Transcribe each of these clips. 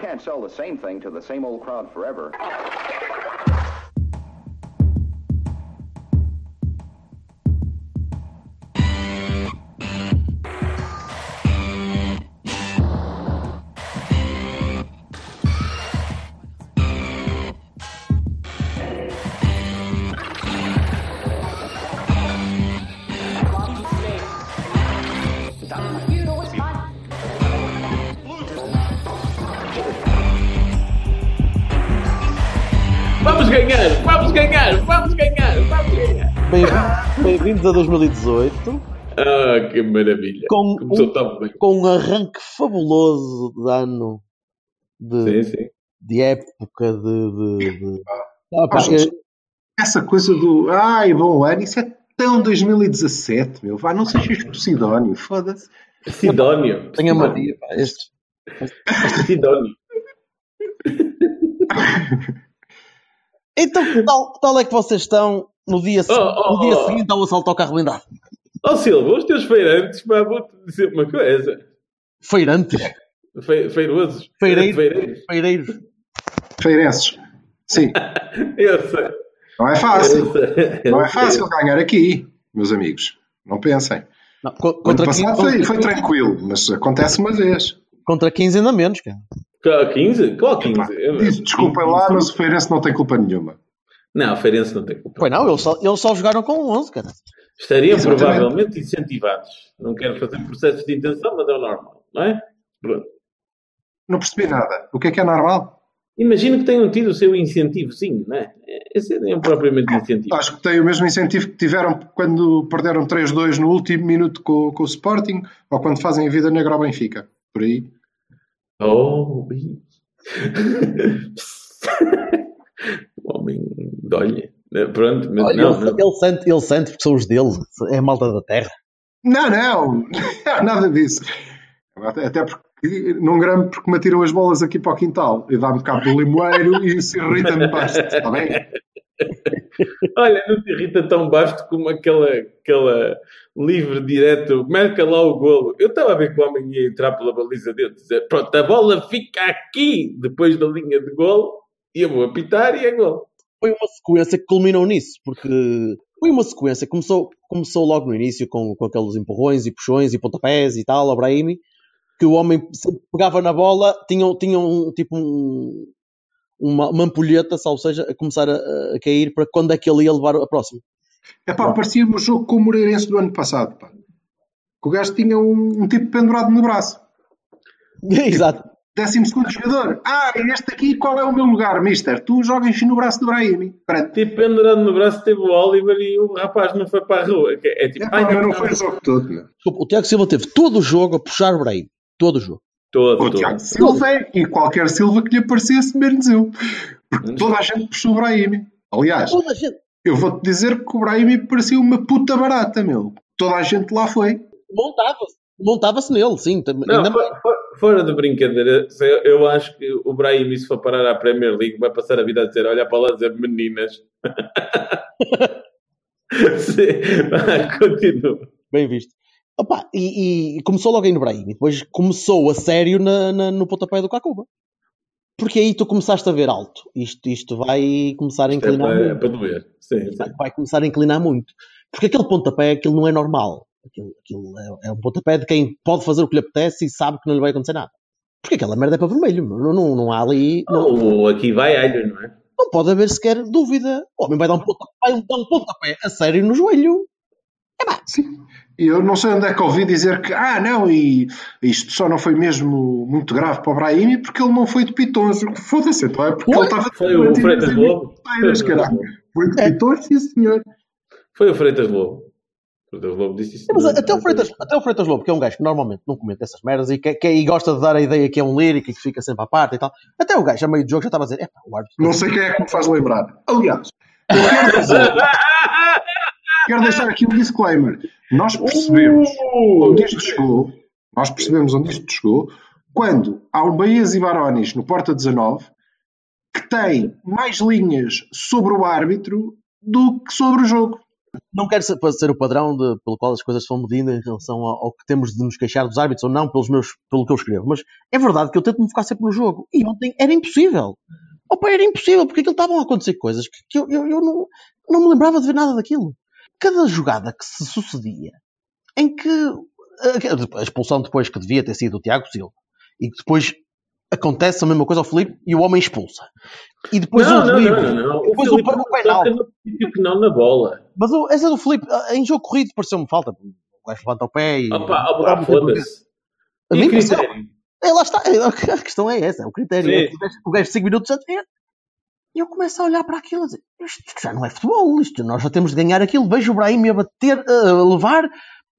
Can't sell the same thing to the same old crowd forever. Bem-vindos a 2018 Ah, que maravilha. com Começou um, tão bem. com um arranque fabuloso de ano de, Sim, sim. de época de. de, de- Ah, pá, Ah, gente. eu- Essa coisa do ai, bom ano, isso é tão 2017, meu. Vá, não sejas por Sidónio, foda-se. Sidónio. tenho a mania, pá, estes- Sidónio. Então, que tal, que tal é que vocês estão no dia, Oh, oh, no dia oh. seguinte ao assalto ao carro blindado? Ó Silva, os teus feirantes, pá, vou-te dizer uma coisa. Feirantes, Fe, feirosos. Feireiros. Feireiros. feireiros. Feirenses. Sim, Eu sei. não é fácil. Não é fácil ganhar aqui, meus amigos. Não pensem. Não, co- O ano contra, passado 15, foi, foi tranquilo, mas acontece uma vez. contra 15 ainda menos, cara. Qual 15? Qual 15? Eu- Diz, Desculpem lá, mas o Feirense não tem culpa nenhuma. Não, o Feirense não tem culpa. Pois não, eles só, eles só jogaram com 11, cara. Estariam Exatamente. provavelmente incentivados. Não quero fazer processos de intenção, mas é o normal, não é? Pronto. Não percebi nada. O que é que é normal? Imagino que tenham tido o seu incentivozinho, não é? Esse é propriamente incentivo. Acho que tem o mesmo incentivo que tiveram quando perderam 3-2 no último minuto com, com o Sporting ou quando fazem a vida negra ao Benfica. Por aí. Oh, o homem dolha. Pronto, mas Olha, não, ele, não. ele sente, ele sente porque são os dele, é a malta da terra. Não, não, nada disso. Até até porque não gramo porque me atiram as bolas aqui para o quintal e dá-me cabo do limoeiro e isso irrita-me bastante, está bem? Olha, não te irrita tão basto como aquela, aquela livre direto, marca lá o golo. Eu estava a ver que o homem ia entrar pela baliza dele, dizer, pronto, a bola fica aqui, depois da linha de golo, e eu vou apitar e é golo. Foi uma sequência que culminou nisso, porque foi uma sequência, começou, começou logo no início com, com aqueles empurrões e puxões e pontapés e tal, ao Brahimi, que o homem sempre pegava na bola, tinha, tinha um, tipo um, uma, uma ampulheta, ou seja, a começar a, a cair para quando é que ele ia levar a próxima. É pá, parecia-me o jogo com o Moreirense do ano passado, pá. Que o gajo tinha um, um tipo pendurado no braço. Exato. Décimo segundo jogador. Ah, este aqui, qual é o meu lugar, mister? Tu jogas no braço do Brahimi. Pronto. Tipo, pendurado no braço teve o Oliver e o rapaz não foi para a rua. É tipo, É ai, não, não foi o jogo todo, meu. Desculpa, o Tiago Silva teve todo o jogo a puxar o Brahimi. Todo o jogo. todo, O todo. Tiago Silva é, e qualquer Silva que lhe aparecesse, menos eu. Porque toda a gente puxou o Brahimi. Aliás, Toda a gente. eu vou-te dizer que o Brahimi parecia uma puta barata, meu. Toda a gente lá foi. Montava-se. Montava-se nele, sim. Não, ainda fo- fo- fora de brincadeira, eu, acho que o Brahim, se for parar à Premier League, vai passar a vida a dizer: olha para lá dizer meninas. Sim, continua. Bem visto. Opa, e, e começou logo aí no Brahim. E depois começou a sério na, na- no pontapé do Cacuba. Porque aí tu começaste a ver alto. Isto, isto vai começar a É inclinar para, é muito. para doer. Sim, sim. Vai, vai começar a inclinar muito. Porque aquele pontapé, aquilo não é normal. Aquilo, aquilo é, é um pontapé de quem pode fazer o que lhe apetece e sabe que não lhe vai acontecer nada. Porque aquela merda é para vermelho. Não, não, não há ali. Não, Oh, aqui vai alho, não é? não pode haver sequer dúvida. O homem vai dar um pontapé, vai dar um pontapé a sério no joelho. Sim. E eu não sei onde é que ouvi dizer que, ah, não, e isto só não foi mesmo muito grave para o Brahimi porque ele não foi de pitonso. Foda-se, então é porque Ué? ele estava. Foi o Freitas Lobo. Foi de pitonso, sim, senhor. Foi o Freitas Lobo. O Freitas Lobo disse isso. Mas até o, Freitas, até o Freitas Lobo, que é um gajo que normalmente não comenta essas merdas e, que, que- e gosta de dar a ideia que é um lírico e que fica sempre à parte e tal. Até o gajo, a meio do jogo, já estava a dizer: é o árbitro. Não sei quem é que me faz lembrar. Aliás, eu quero, dizer, quero deixar aqui um disclaimer. Nós percebemos onde isto chegou, nós percebemos onde isto chegou, quando há um Baías e Barones no Porta 19 que tem mais linhas sobre o árbitro do que sobre o jogo. Não quero ser, o padrão de, pelo qual as coisas são medidas em relação ao, que temos de nos queixar dos árbitros ou não, pelos meus, pelo que eu escrevo. Mas é verdade que eu tento me focar sempre no jogo. E ontem era impossível. Opa, era impossível, porque aquilo estavam a acontecer coisas que, que eu, eu, eu não, não me lembrava de ver nada daquilo. Cada jogada que se sucedia, em que a expulsão depois que devia ter sido do Tiago Silva, e que depois acontece a mesma coisa ao Felipe e o homem expulsa. E depois não, o Felipe, não, não, não. depois o o, Felipe o penal. que não na bola. Mas o, essa do Felipe, em jogo corrido, pareceu-me falta. O gajo levanta o pé e. Opa, opa, foda-se. A mim pareceu- critério? É, lá está. É, A questão é essa, é o critério. É o gajo- O gajo de 5 minutos já tinha. E eu começo a olhar para aquilo e dizer, isto já não é futebol, isto, nós já temos de ganhar aquilo. Vejo o Brahim a bater, a levar,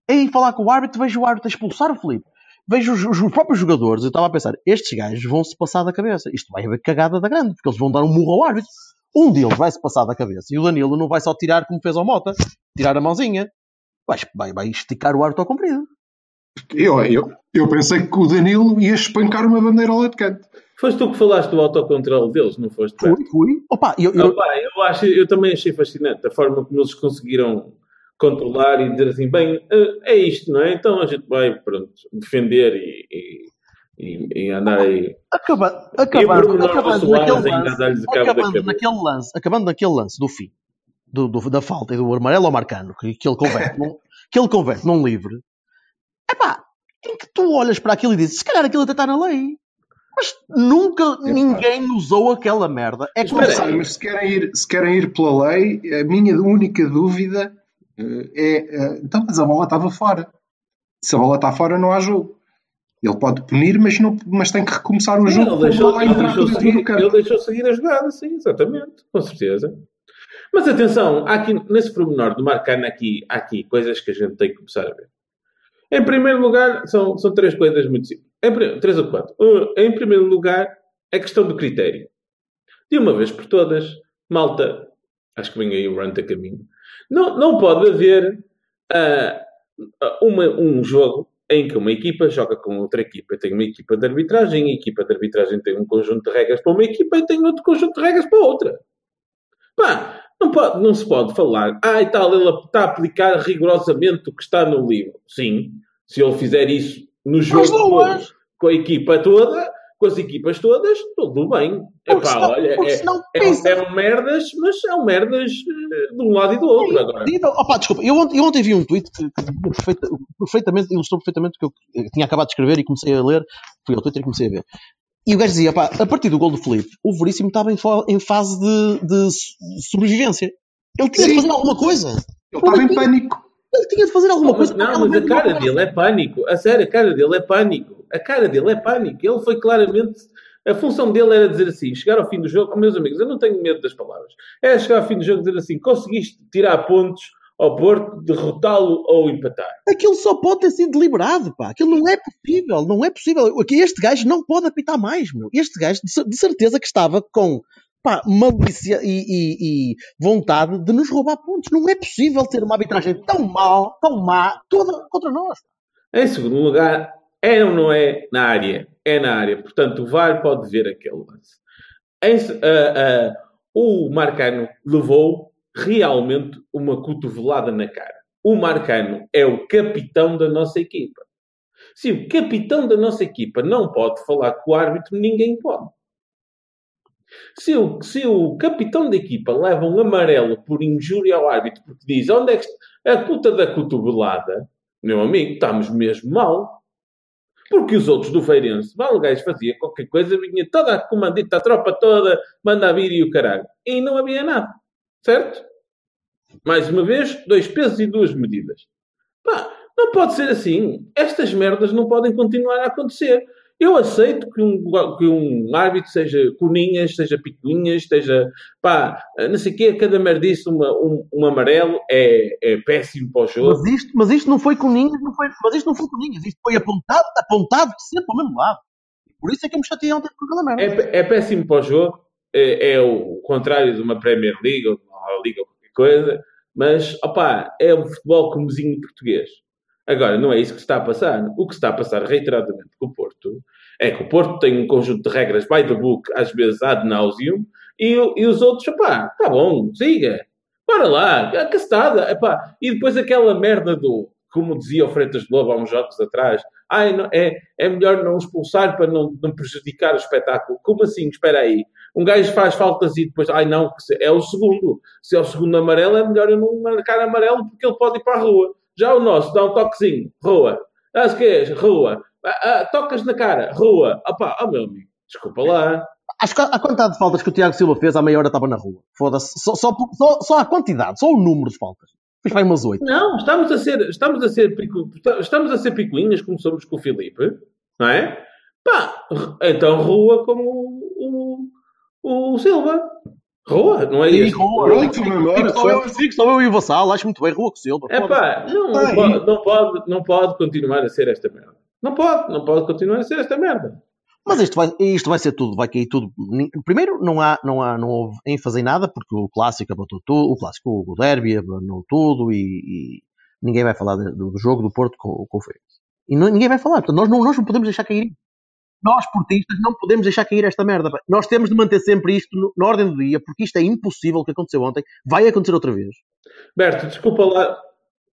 a ir falar com o árbitro, vejo o árbitro a expulsar o Felipe. Vejo os, os próprios jogadores, eu estava a pensar, estes gajos vão-se passar da cabeça. Isto vai haver cagada da grande, porque eles vão dar um murro ao árbitro. Um deles vai-se passar da cabeça e o Danilo não vai só tirar como fez ao Mota, tirar a mãozinha. Vai, vai, vai esticar o árbitro ao comprido. Eu, eu, eu pensei que o Danilo ia espancar uma bandeira ao lado de canto. Foste tu que falaste do autocontrole deles, não foste? Fui, fui. Opa, eu, eu, Opa, eu, acho, eu também achei fascinante a forma como eles conseguiram controlar e dizer assim, bem, eh, é isto, não é? Então a gente vai, pronto, defender e, e, e, e andar aí. Acaba, E acabando, acabando, naquele lance, acabando naquele lance, acabando naquele lance do fim, do, do- da falta e do amarelo ao marcano, que, que ele converte, num, que ele converte num livre, epá, em que tu olhas para aquilo e dizes, se calhar aquilo até está na lei. Mas nunca ninguém usou aquela merda. É aí. mas se querem, ir, se querem ir pela lei, a minha única dúvida é. eh, Então, mas a bola estava fora. Se a bola está fora, não há jogo. Ele pode punir, mas, não, mas tem que recomeçar o Sim, jogo. ele deixou, ele, deixou seguir, ele deixou seguir a jogada, sim, exatamente, com certeza. Mas atenção, há aqui, nesse pormenor do Marcano, aqui, há aqui coisas que a gente tem que começar a ver. Em primeiro lugar, são, são três coisas muito simples. Em, três ou quatro. Em primeiro lugar, a questão do critério. De uma vez por todas, malta, acho que vem aí o rant a caminho, não, não pode haver ah, uma- um jogo em que uma equipa joga com outra equipa. Tem uma equipa de arbitragem, a equipa de arbitragem tem um conjunto de regras para uma equipa e tem outro conjunto de regras para outra. Pá, não, pode, não se pode falar, ah, e tal, ele está a aplicar rigorosamente o que está no livro. Sim, se ele fizer isso no jogo todo, com a equipa toda, com as equipas todas, tudo bem. Porque Epá, olha, porque é, é, pensa- é um merdas, mas é um merdas eh, de um lado e do outro agora. Incrível. Opa, desculpa, eu ontem, eu ontem vi um tweet que, perfeita- perfeitamente, ilustrou perfeitamente o que eu, eu tinha acabado de escrever e comecei a ler. Fui ao Twitter e comecei a ver. E o gajo dizia, pá, a partir do gol do Felipe, o Veríssimo estava em, em fase de, de so- sobrevivência. Ele tinha de Sim. fazer alguma coisa. Ele estava em pânico. Ele tinha de fazer alguma coisa. não, mas a cara dele é pânico. A sério, a cara dele é pânico. A cara dele é pânico. Ele foi claramente. A função dele era dizer assim: chegar ao fim do jogo, meus amigos, eu não tenho medo das palavras. Era chegar ao fim do jogo e dizer assim: conseguiste tirar pontos ao Porto, derrotá-lo ou empatar. Aquilo só pode ter sido deliberado, pá. Aquilo não é possível, não é possível. Este gajo não pode apitar mais, meu. Este gajo, de certeza que estava com, pá, malícia e, e- e vontade de nos roubar pontos. Não é possível ter uma arbitragem tão mal, tão má, toda contra nós. Em segundo lugar, é ou não é na área? É na área. Portanto, o VAR pode ver aquele lance. Ah, ah, o Marcano levou realmente uma cotovelada na cara. O Marcano é o capitão da nossa equipa. Se o capitão da nossa equipa não pode falar com o árbitro, ninguém pode. Se o, se o capitão da equipa leva um amarelo por injúria ao árbitro porque diz onde é que a puta da cotovelada, meu amigo, estamos mesmo mal. Porque os outros do Feirense, mal o gajo fazia qualquer coisa, vinha toda a comandita, a tropa toda, manda a vir e o caralho. E não havia nada. Certo? Mais uma vez, dois pesos e duas medidas. Pá, não pode ser assim. Estas merdas não podem continuar a acontecer. Eu aceito que um, que um árbitro seja coninhas, seja picuinhas, esteja, pá, não sei o quê, cada merdice, uma, um, um amarelo é, é péssimo para o jogo. Mas isto, mas isto não foi com ninhas, não foi, mas isto não foi com ninhas. Isto foi apontado, apontado sempre para o mesmo lado. Por isso é que eu me chateei ontem com aquela merda. É, é péssimo para o jogo. É, é o contrário de uma Premier League ou de uma Liga ou qualquer coisa. Mas, opá, é um futebol comezinho português. Agora, não é isso que está a passar. O que está a passar reiteradamente com o Porto é que o Porto tem um conjunto de regras by the book, às vezes ad nauseum, e, e os outros, opá, tá bom, siga. Bora lá, castada. Epá. E depois aquela merda do, como dizia o Freitas de Lobo há uns jogos atrás, Ai, não, é, é melhor não expulsar para não, não prejudicar o espetáculo. Como assim? Espera aí. Um gajo faz faltas e depois, ai não, é o segundo. Se é o segundo amarelo, é melhor eu não marcar amarelo porque ele pode ir para a rua. Já o nosso, dá um toquezinho, rua. Ah, que és? Rua. Ah, ah, tocas na cara, rua. Opá, oh meu amigo, desculpa lá. Acho que a quantidade de faltas que o Tiago Silva fez, à meia hora estava na rua. Foda-se. Só, só, só, só, a quantidade, só o número de faltas. Fiz vai umas oito. Não, estamos a ser, estamos a ser, estamos a ser picuinhas como somos com o Filipe, não é? Pá, então rua como o, o, o Silva. Rua, não é isso? Rua, Pronto, só, eu, só eu e o Vassal, acho muito bem Rua com o Silva. É pá, não, não, pode, não, pode, não pode continuar a ser esta merda. Não pode, não pode continuar a ser esta merda. Mas isto vai, isto vai ser tudo, vai cair tudo. Primeiro, não há, não há, não houve ênfase em nada, porque o clássico abandonou tudo, o clássico, o derby abandonou tudo e, e ninguém vai falar do, do, jogo do Porto com, com o Feirense. E não, ninguém vai falar, portanto, nós não, nós não podemos deixar cair. Nós, portistas, não podemos deixar cair esta merda. Nós temos de manter sempre isto no, na ordem do dia, porque isto é impossível o que aconteceu ontem, vai acontecer outra vez. Berto, desculpa lá,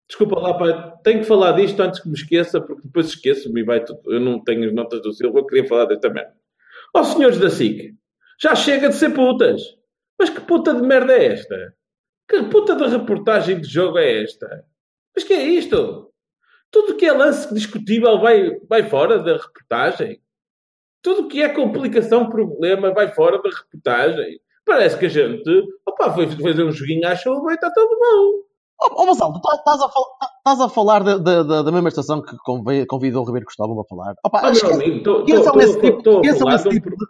Desculpa lá, pai, tenho que falar disto antes que me esqueça, porque depois esqueço-me e vai tudo. Eu não tenho as notas do Silva, eu queria falar desta merda. Ó oh, senhores da SIC, já chega de ser putas. Mas que puta de merda é esta? Que puta de reportagem de jogo é esta? Mas que é isto? Tudo que é lance discutível vai, vai fora da reportagem. Tudo que é complicação, problema, vai fora da reportagem. Parece que a gente, opá, foi fazer um joguinho à chuva e está tudo bom. Ó oh, tu estás a, estás a falar da, da, da mesma estação que convidou o Ribeiro Cristóvão a falar. Opa, oh, esqueçam, amigo, esqueçam esse tipo, esqueçam esse tipo de,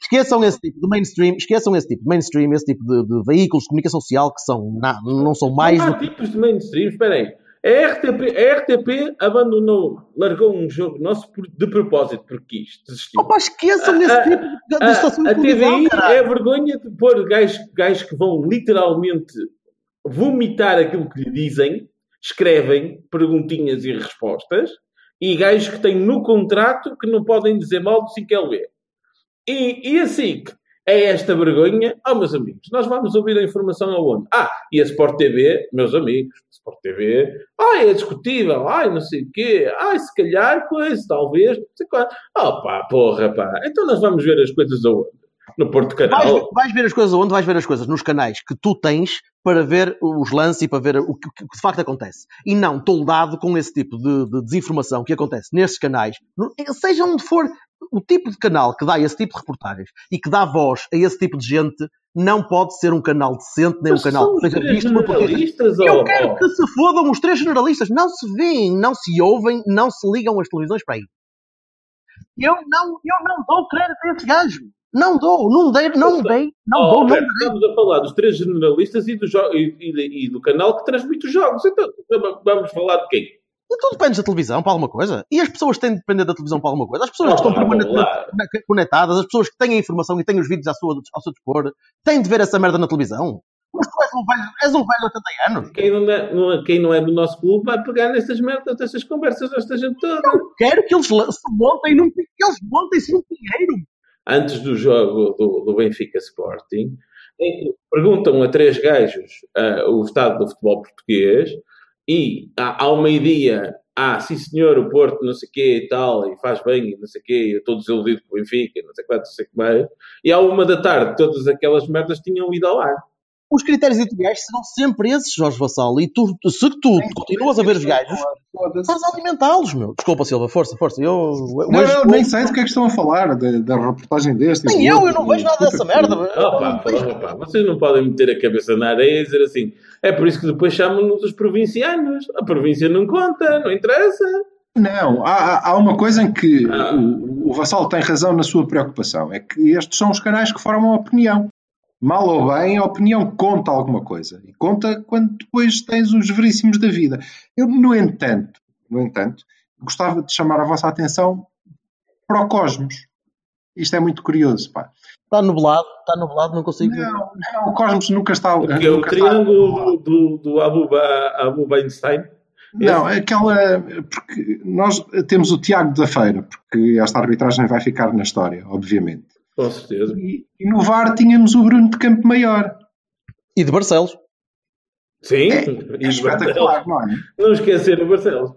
esqueçam esse tipo de mainstream, esqueçam esse tipo de mainstream, esse tipo de, de veículos de comunicação social que são, não, não são mais. Não há do... tipos de mainstream, espera aí. A RTP, a RTP abandonou, largou um jogo nosso de propósito, porque quis, desistiu. Opa, esqueçam a, esse tipo de, de estação de A TVI é vergonha de pôr gajos, gajos que vão literalmente vomitar aquilo que lhe dizem, escrevem perguntinhas e respostas, e gajos que têm no contrato que não podem dizer mal do 5LB. E, e assim, é esta vergonha. Oh, meus amigos, nós vamos ouvir a informação aonde? Ah, e a Sport TV, meus amigos, Sport TV, ah, é discutível, ai, não sei o quê, ai, se calhar, pois, talvez, não sei qual. Oh, pá, porra, pá, então nós vamos ver as coisas aonde? No Porto Canal. Vais, vais, ver as coisas onde? Vais ver as coisas nos canais que tu tens para ver os lances e para ver o que, o que de facto acontece. E não toldado com esse tipo de, de, desinformação que acontece nesses canais, seja onde for, o tipo de canal que dá esse tipo de reportagens e que dá voz a esse tipo de gente não pode ser um canal decente, nem Mas um canal que seja visto por generalistas. Eu quero que se fodam os três generalistas. Não se veem, não se ouvem, não se ligam as televisões para aí. Eu não, eu não dou crédito a esse gajo. Não dou, não dei, não dei, não oh, dou, não dei. Estamos a falar dos três jornalistas e do, e, e, e do canal que transmite os jogos. Então, vamos falar de quem? E tudo depende da televisão para alguma coisa. E as pessoas têm de depender da televisão para alguma coisa. As pessoas oh, estão permanentemente conectadas, as pessoas que têm a informação e têm os vídeos à sua, ao seu dispor, têm de ver essa merda na televisão. Mas tu és um velho, és um velho de 80 anos. Quem não, é, não é, quem não é do nosso clube vai pegar nessas merdas, nessas conversas desta gente toda. Eu quero que eles se montem num, que eles montem-se num pinheiro antes do jogo do, do Benfica Sporting, perguntam a três gajos uh, o estado do futebol português e ah, ao meio-dia, ah, sim senhor, o Porto não sei o quê e tal, e faz bem e não sei o quê, eu estou desiludido com o Benfica, não sei quanto, não sei o que mais. E à uma da tarde, todas aquelas merdas tinham ido ao ar os critérios editoriais serão sempre esses, Jorge Vassal. E tu, se tu continuas a ver os gajos, estás a alimentá-los, meu. Desculpa, Silva, força, força. Eu, não, hoje, eu nem sei do que é que estão a falar, da, da reportagem deste. Nem eu, eu não vejo nada dessa merda. Opa, opa, vocês não podem meter a cabeça na areia e dizer assim. É por isso que depois chamam-nos os provincianos. A província não conta, não interessa. Não, há, há uma coisa em que ah. o, o Vassal tem razão na sua preocupação. É que estes são os canais que formam a opinião mal ou bem, a opinião conta alguma coisa. E conta quando depois tens os veríssimos da vida. Eu, no entanto, no entanto, gostava de chamar a vossa atenção para o cosmos. Isto é muito curioso, pá. Está nublado, está nublado, não consigo. Não, não o cosmos nunca está. Porque nunca o triângulo está... do, do Abu, Abu Einstein. Não, aquela. Porque nós temos o Tiago da Feira, porque esta arbitragem vai ficar na história, obviamente. Com certeza. E, e, no VAR tínhamos o Bruno de Campo Maior. E de Barcelos. Sim, É, e é espetacular, não é? Não esquecer o Barcelos.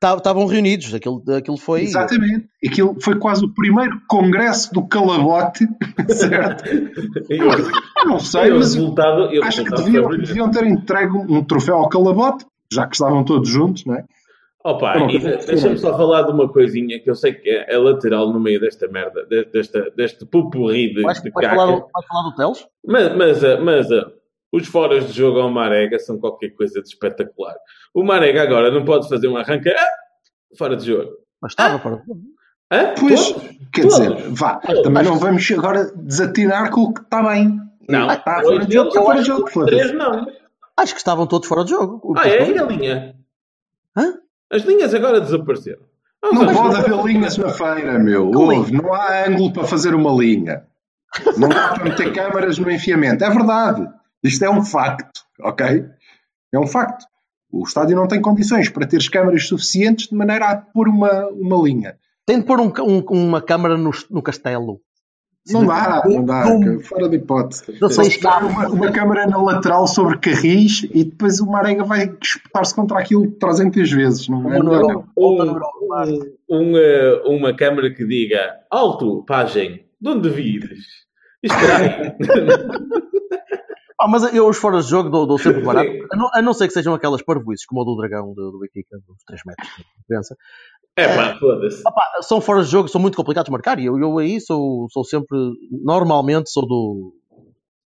Estavam reunidos, aquilo, aquilo foi. Exatamente. Aquilo foi quase o primeiro congresso do calabote, certo? Eu não sei, e o mas resultado, e o acho que deviam, deviam ter entregue um troféu ao calabote, já que estavam todos juntos, não é? Opa, e deixa-me só falar de uma coisinha que eu sei que é, é lateral no meio desta merda, de- desta, deste pupurri de, de caca. falar, falar do Teles? Mas, mas, ah, mas ah, os foras de jogo ao Marega são qualquer coisa de espetacular. O Marega agora não pode fazer um arranque ah, fora de jogo. Mas estava fora. Hã? Pois, Todos? quer Todos? dizer, vá, Todos. também não vamos agora desatinar com o que está bem. Não, está fora de jogo, está fora de acho jogo, três não. Acho que estavam todos fora de jogo. Ah, é? E a linha? Hã? As linhas agora desapareceram. Ah, Não mas- pode haver linhas na feira, meu. Ouve, não há ângulo para fazer uma linha. Não dá para meter câmaras no enfiamento. É verdade. Isto é um facto, ok? É um facto. O estádio não tem condições para ter câmaras suficientes de maneira a pôr uma, uma linha. Tem de pôr um um- uma câmara no, no castelo. Não dá, não dá. Como? Fora de hipótese. Não sei uma, uma câmara na lateral sobre carris e depois o Marega vai espetar-se contra aquilo 300 vezes. Não é? Não, Euro- um, um, eh, uma câmara que diga alto, pagem, de onde vires? Espera aí. Ah, mas eu os fora de jogo dou, dou sempre barato. A não, a não ser que sejam aquelas parvoices, como o do dragão do, do Benfica, dos 3 metros de diferença. É pá, foda-se. Opa, são fora de jogo, são muito complicados de marcar. E eu, eu aí sou, sou sempre, normalmente, sou do.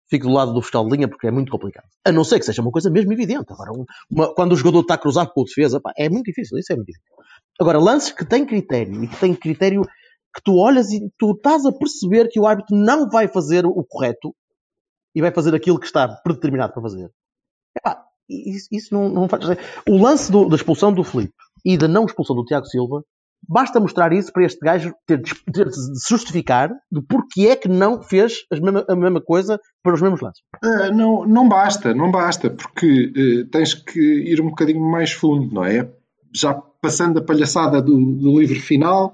Fico do lado do fiscal de linha porque é muito complicado. A não ser que seja uma coisa mesmo evidente. Agora, um- uma- quando o jogador está cruzado com o defesa, pá, é muito difícil. Isso é muito difícil. Agora, lances que têm critério e que têm critério que tu olhas e tu estás a perceber que o árbitro não vai fazer o correto e vai fazer aquilo que está predeterminado para fazer. Epá, isso, isso não, não faz. O lance do- da expulsão do Felipe e da não expulsão do Tiago Silva, basta mostrar isso para este gajo ter, de- ter de se justificar de porque é que não fez mesma- a mesma coisa para os mesmos lances. Ah, não, não basta, não basta, porque eh, tens que ir um bocadinho mais fundo, não é? Já passando a palhaçada do, do livro final,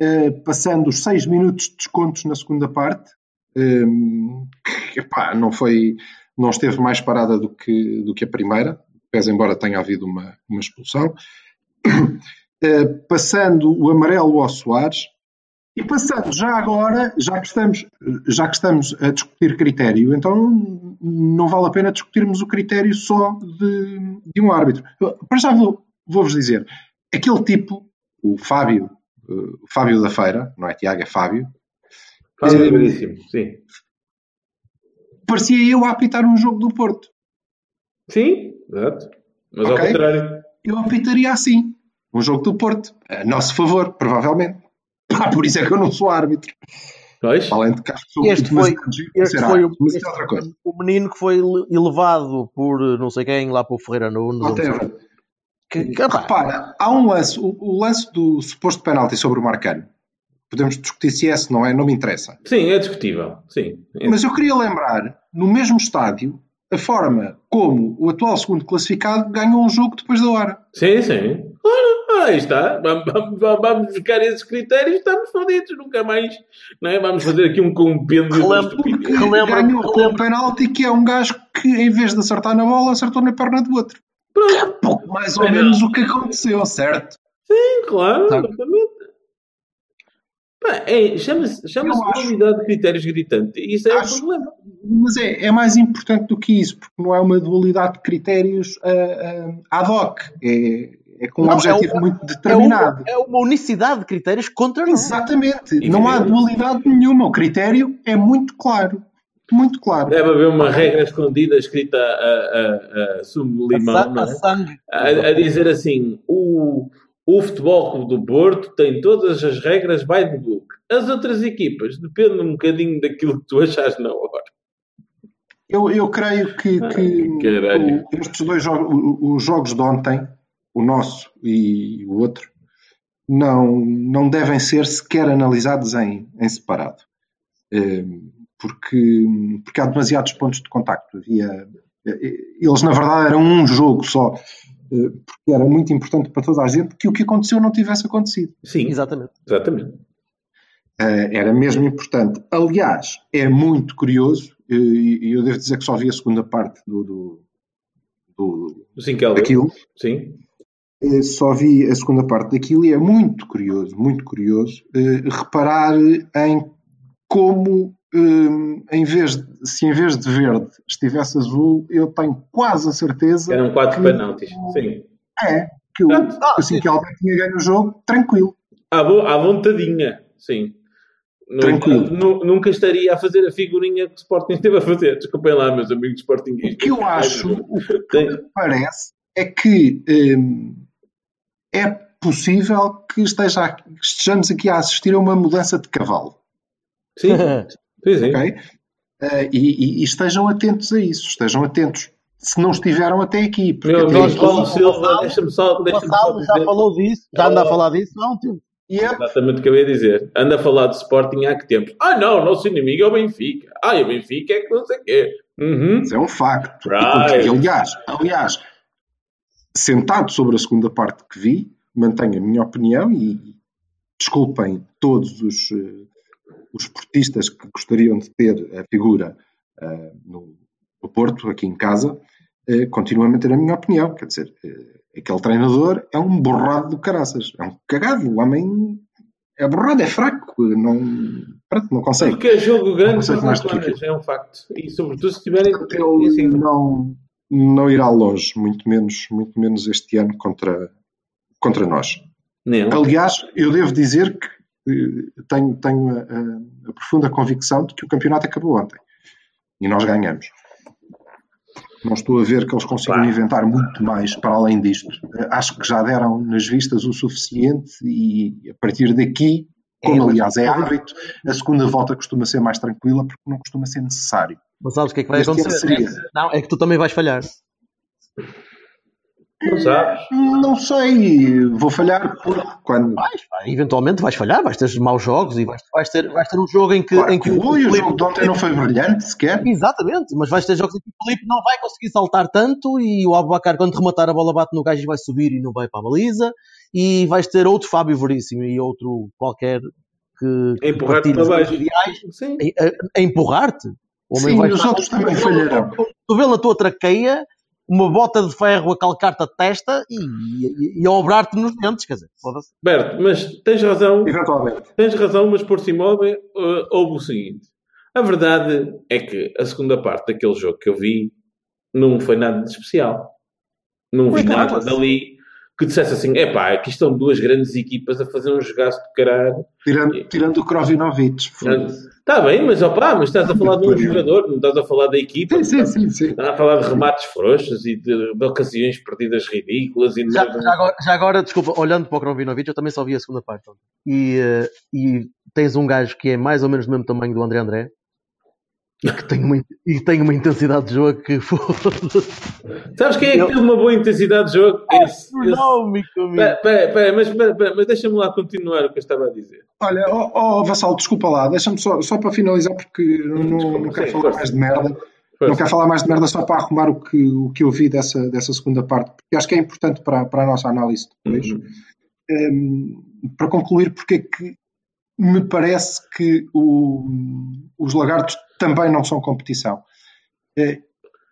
eh, passando os seis minutos de descontos na segunda parte, que, epá, não foi, não esteve mais parada do que, do que a primeira, pese embora tenha havido uma, uma expulsão. Eh, passando o amarelo ao Soares, e passando já agora, já que estamos, já que estamos a discutir critério, então não vale a pena discutirmos o critério só de, de um árbitro. Para já vou- vou-vos dizer, aquele tipo, o Fábio, eh, o Fábio da Feira, não é Tiago, é Fábio, Fábio Veríssimo, sim. parecia eu a apitar um jogo do Porto. Sim, exato. Mas ao Ok. contrário. Eu apitaria assim, um jogo do Porto, a nosso favor, provavelmente. Pá, por isso é que eu não sou árbitro. Pois? Além de que acho que sou Este foi- Este foi o, mas este é outra coisa. o menino que foi ele- elevado por não sei quem lá para o Ferreira Nunes. Que, que, Repara, há um lance, o, o lance do suposto penalti sobre o Marcano. Podemos discutir se é, se não é, não me interessa. Sim, é discutível. Sim. É- Mas eu queria lembrar, no mesmo estádio, a forma como o atual segundo classificado ganhou um jogo depois da hora. Sim, sim. Ora, aí está. Vamos, vamos, vamos buscar esses critérios e estamos fodidos. Nunca mais. Não é? Vamos fazer aqui um compêndio de Relembro-. Que lembra- ganhou com um penalti que é um gajo que, em vez de acertar na bola, acertou na perna do outro. Pronto. Pouco mais ou menos o que aconteceu, certo? Sim, claro. Tá. Exatamente. É, chama-se chama unidade de critérios gritante. E isso é Acho- o problema. Mas é, é mais importante do que isso, porque não é uma dualidade de critérios ah, ah, ad hoc. É, é com um Não, é objetivo uma- muito é, uma, determinado. é uma unicidade de critérios contra nós. Exatamente. Evidente. Não há dualidade nenhuma. O critério é muito claro. Muito claro. Deve haver uma regra escondida escrita a, a, a sumo limão, não A é? sangue. a, a dizer assim: o, o Futebol Clube do Porto tem todas as regras by the book. As outras equipas dependem um bocadinho daquilo que tu achas na hora. Eu, eu creio que, que caralho. o- estes dois jogos, os jogos de ontem, o nosso e o outro, não, não devem ser sequer analisados em, em separado. Eh, Porque, porque há demasiados pontos de contacto. Havia, eh, eles, na verdade, eram um jogo só. Eh, Porque era muito importante para toda a gente que o que aconteceu não tivesse acontecido. Sim, Exatamente. exatamente. Eh, era mesmo importante. Aliás, é muito curioso, eh, e eu devo dizer que só vi a segunda parte do, do, do do, O 5L. daquilo. Sim. Só vi a segunda parte daquilo e é muito curioso, muito curioso reparar em como, eh, em vez de, se em vez de verde estivesse azul, eu tenho quase a certeza Eram quatro que, penaltis. Sim. é, que o, Pronto. que o 5 tinha ganho o jogo tranquilo. À, vo- à vontadinha. Sim. Tranquilo. nu- nunca estaria a fazer a figurinha que o Sporting esteve a fazer. Desculpem lá, meus amigos O sportinguistas. que eu acho, o que me parece é que hum, é possível que esteja, que estejamos aqui a assistir a uma mudança de cavalo, Sim. Sim, sim. ok? Eh, e, e- e estejam atentos a isso, estejam atentos. Se não estiveram até aqui, porque Meu até aqui- Paulo o Silva, deixa-me só, deixa já dizer falou disso, já anda a falar disso há um tempo. Yep, exatamente o que eu ia dizer. Anda a falar de Sporting há que tempos. Ah, não, nosso inimigo é o Benfica. Ah, e o Benfica é que não sei o quê. Uhum. Isso é um facto. Right. E, aliás, aliás, sentado sobre a segunda parte que vi, mantenho a minha opinião e desculpem todos os, eh, os portistas que gostariam de ter a figura eh, no, no Porto, aqui em casa, eh, continuo a manter a minha opinião. Quer dizer, eh, aquele treinador é um borrado do caraças. É um cagado. O homem é borrado, é fraco. Não, pronto, não consegue. Porque é jogo grande Não mais Barcelonas, é um facto. E sobretudo se tiverem. Ele Assim, não, não irá longe, muito menos, muito menos este ano contra, contra nós. não. Aliás, eu devo dizer que tenho, tenho a, a- a profunda convicção de que o campeonato acabou ontem e nós ganhamos. Não estou a ver que eles consigam inventar muito mais para além disto. Acho que já deram nas vistas o suficiente e a partir daqui, como É, aliás é hábito, a segunda volta costuma ser mais tranquila porque não costuma ser necessário. Mas sabes o que é que vai Este ano acontecer? seria. Não, é que tu também vais falhar. Não sabes? Não sei, vou falhar porque quando. Vais, vai, eventualmente vais falhar, vais ter maus jogos e vais, vais, ter, vais ter um jogo em que, Claro em que o o jogo de ontem não foi brilhante sequer. Exatamente, mas vais ter jogos em que o Felipe não vai conseguir saltar tanto e o Abacar, quando rematar a bola, bate no gajo e vai subir e não vai para a baliza. E vais ter outro Fábio Veríssimo e outro qualquer que, A empurrar-te para os baixo. ideais Sim. a, a- a empurrar-te. Sim, e os outros também falharão. Tu vê na tua traqueia uma bota de ferro a calcar-te a testa e, e, e a obrar-te nos dentes, quer dizer, foda-se. Berto, mas tens razão. Eventualmente. Tens razão, mas por Simóvel uh, houve o seguinte. A verdade é que a segunda parte daquele jogo que eu vi não foi nada de especial. Não vi não, nada dali que dissesse assim: epá, aqui estão duas grandes equipas a fazer um jogaço de caralho. Tirando, tirando o Krovinovic. Está bem, mas opá, mas estás a falar de um jogador, não estás a falar da equipa. Sim, sim, sim, sim. Estás a falar de remates frouxos e de, de ocasiões perdidas ridículas. E de- Já, já agora, já agora, desculpa, olhando para o Krovinovic, eu também só vi a segunda parte. E, eh, e tens um gajo que é mais ou menos do mesmo tamanho do André André que tem uma, e tem uma intensidade de jogo que foda-se. Sabes quem é que teve uma boa intensidade de jogo? Esse, esse- Astronómico, amigo. Pera, mas, pera, mas deixa-me lá continuar o que eu estava a dizer. Olha, ó ó, Vassal, desculpa lá, deixa-me só, só para finalizar, porque não, não, não quero sim, falar força. mais de merda. Não Força. quero falar mais de merda só para arrumar o que, o que eu vi dessa, dessa segunda parte, porque acho que é importante para, para a nossa análise depois. Uhum. Hum, para concluir, porque é que me parece que o- os lagartos também não são competição. Eh,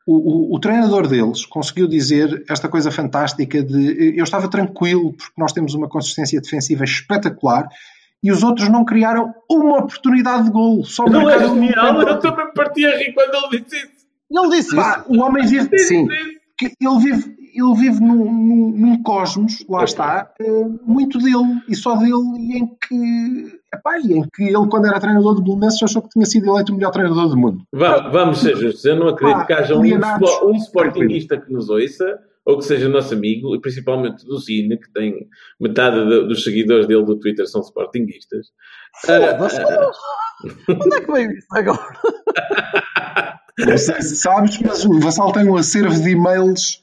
O, o- o treinador deles conseguiu dizer esta coisa fantástica de eu estava tranquilo porque nós temos uma consistência defensiva espetacular e os outros não criaram uma oportunidade de gol. Só Não é genial? Eu também parti a rir quando ele disse isso. Ele disse isso. O homem vive, sim, que ele vive, ele vive num, num- num cosmos, lá está, eh, muito dele e só dele, e em que, epá, e em que ele, quando era treinador de Belenenses, achou que tinha sido eleito o melhor treinador do mundo. Va- vamos ser justos. Eu não acredito Pá, que haja um, um sportinguista que nos ouça ou que seja nosso amigo, e principalmente do Cine, que tem metade de- dos seguidores dele do Twitter são sportinguistas. Foda-se. Ah, Onde é que veio isso agora? Não sei se sabes, mas o Vassal tem um acervo de e-mails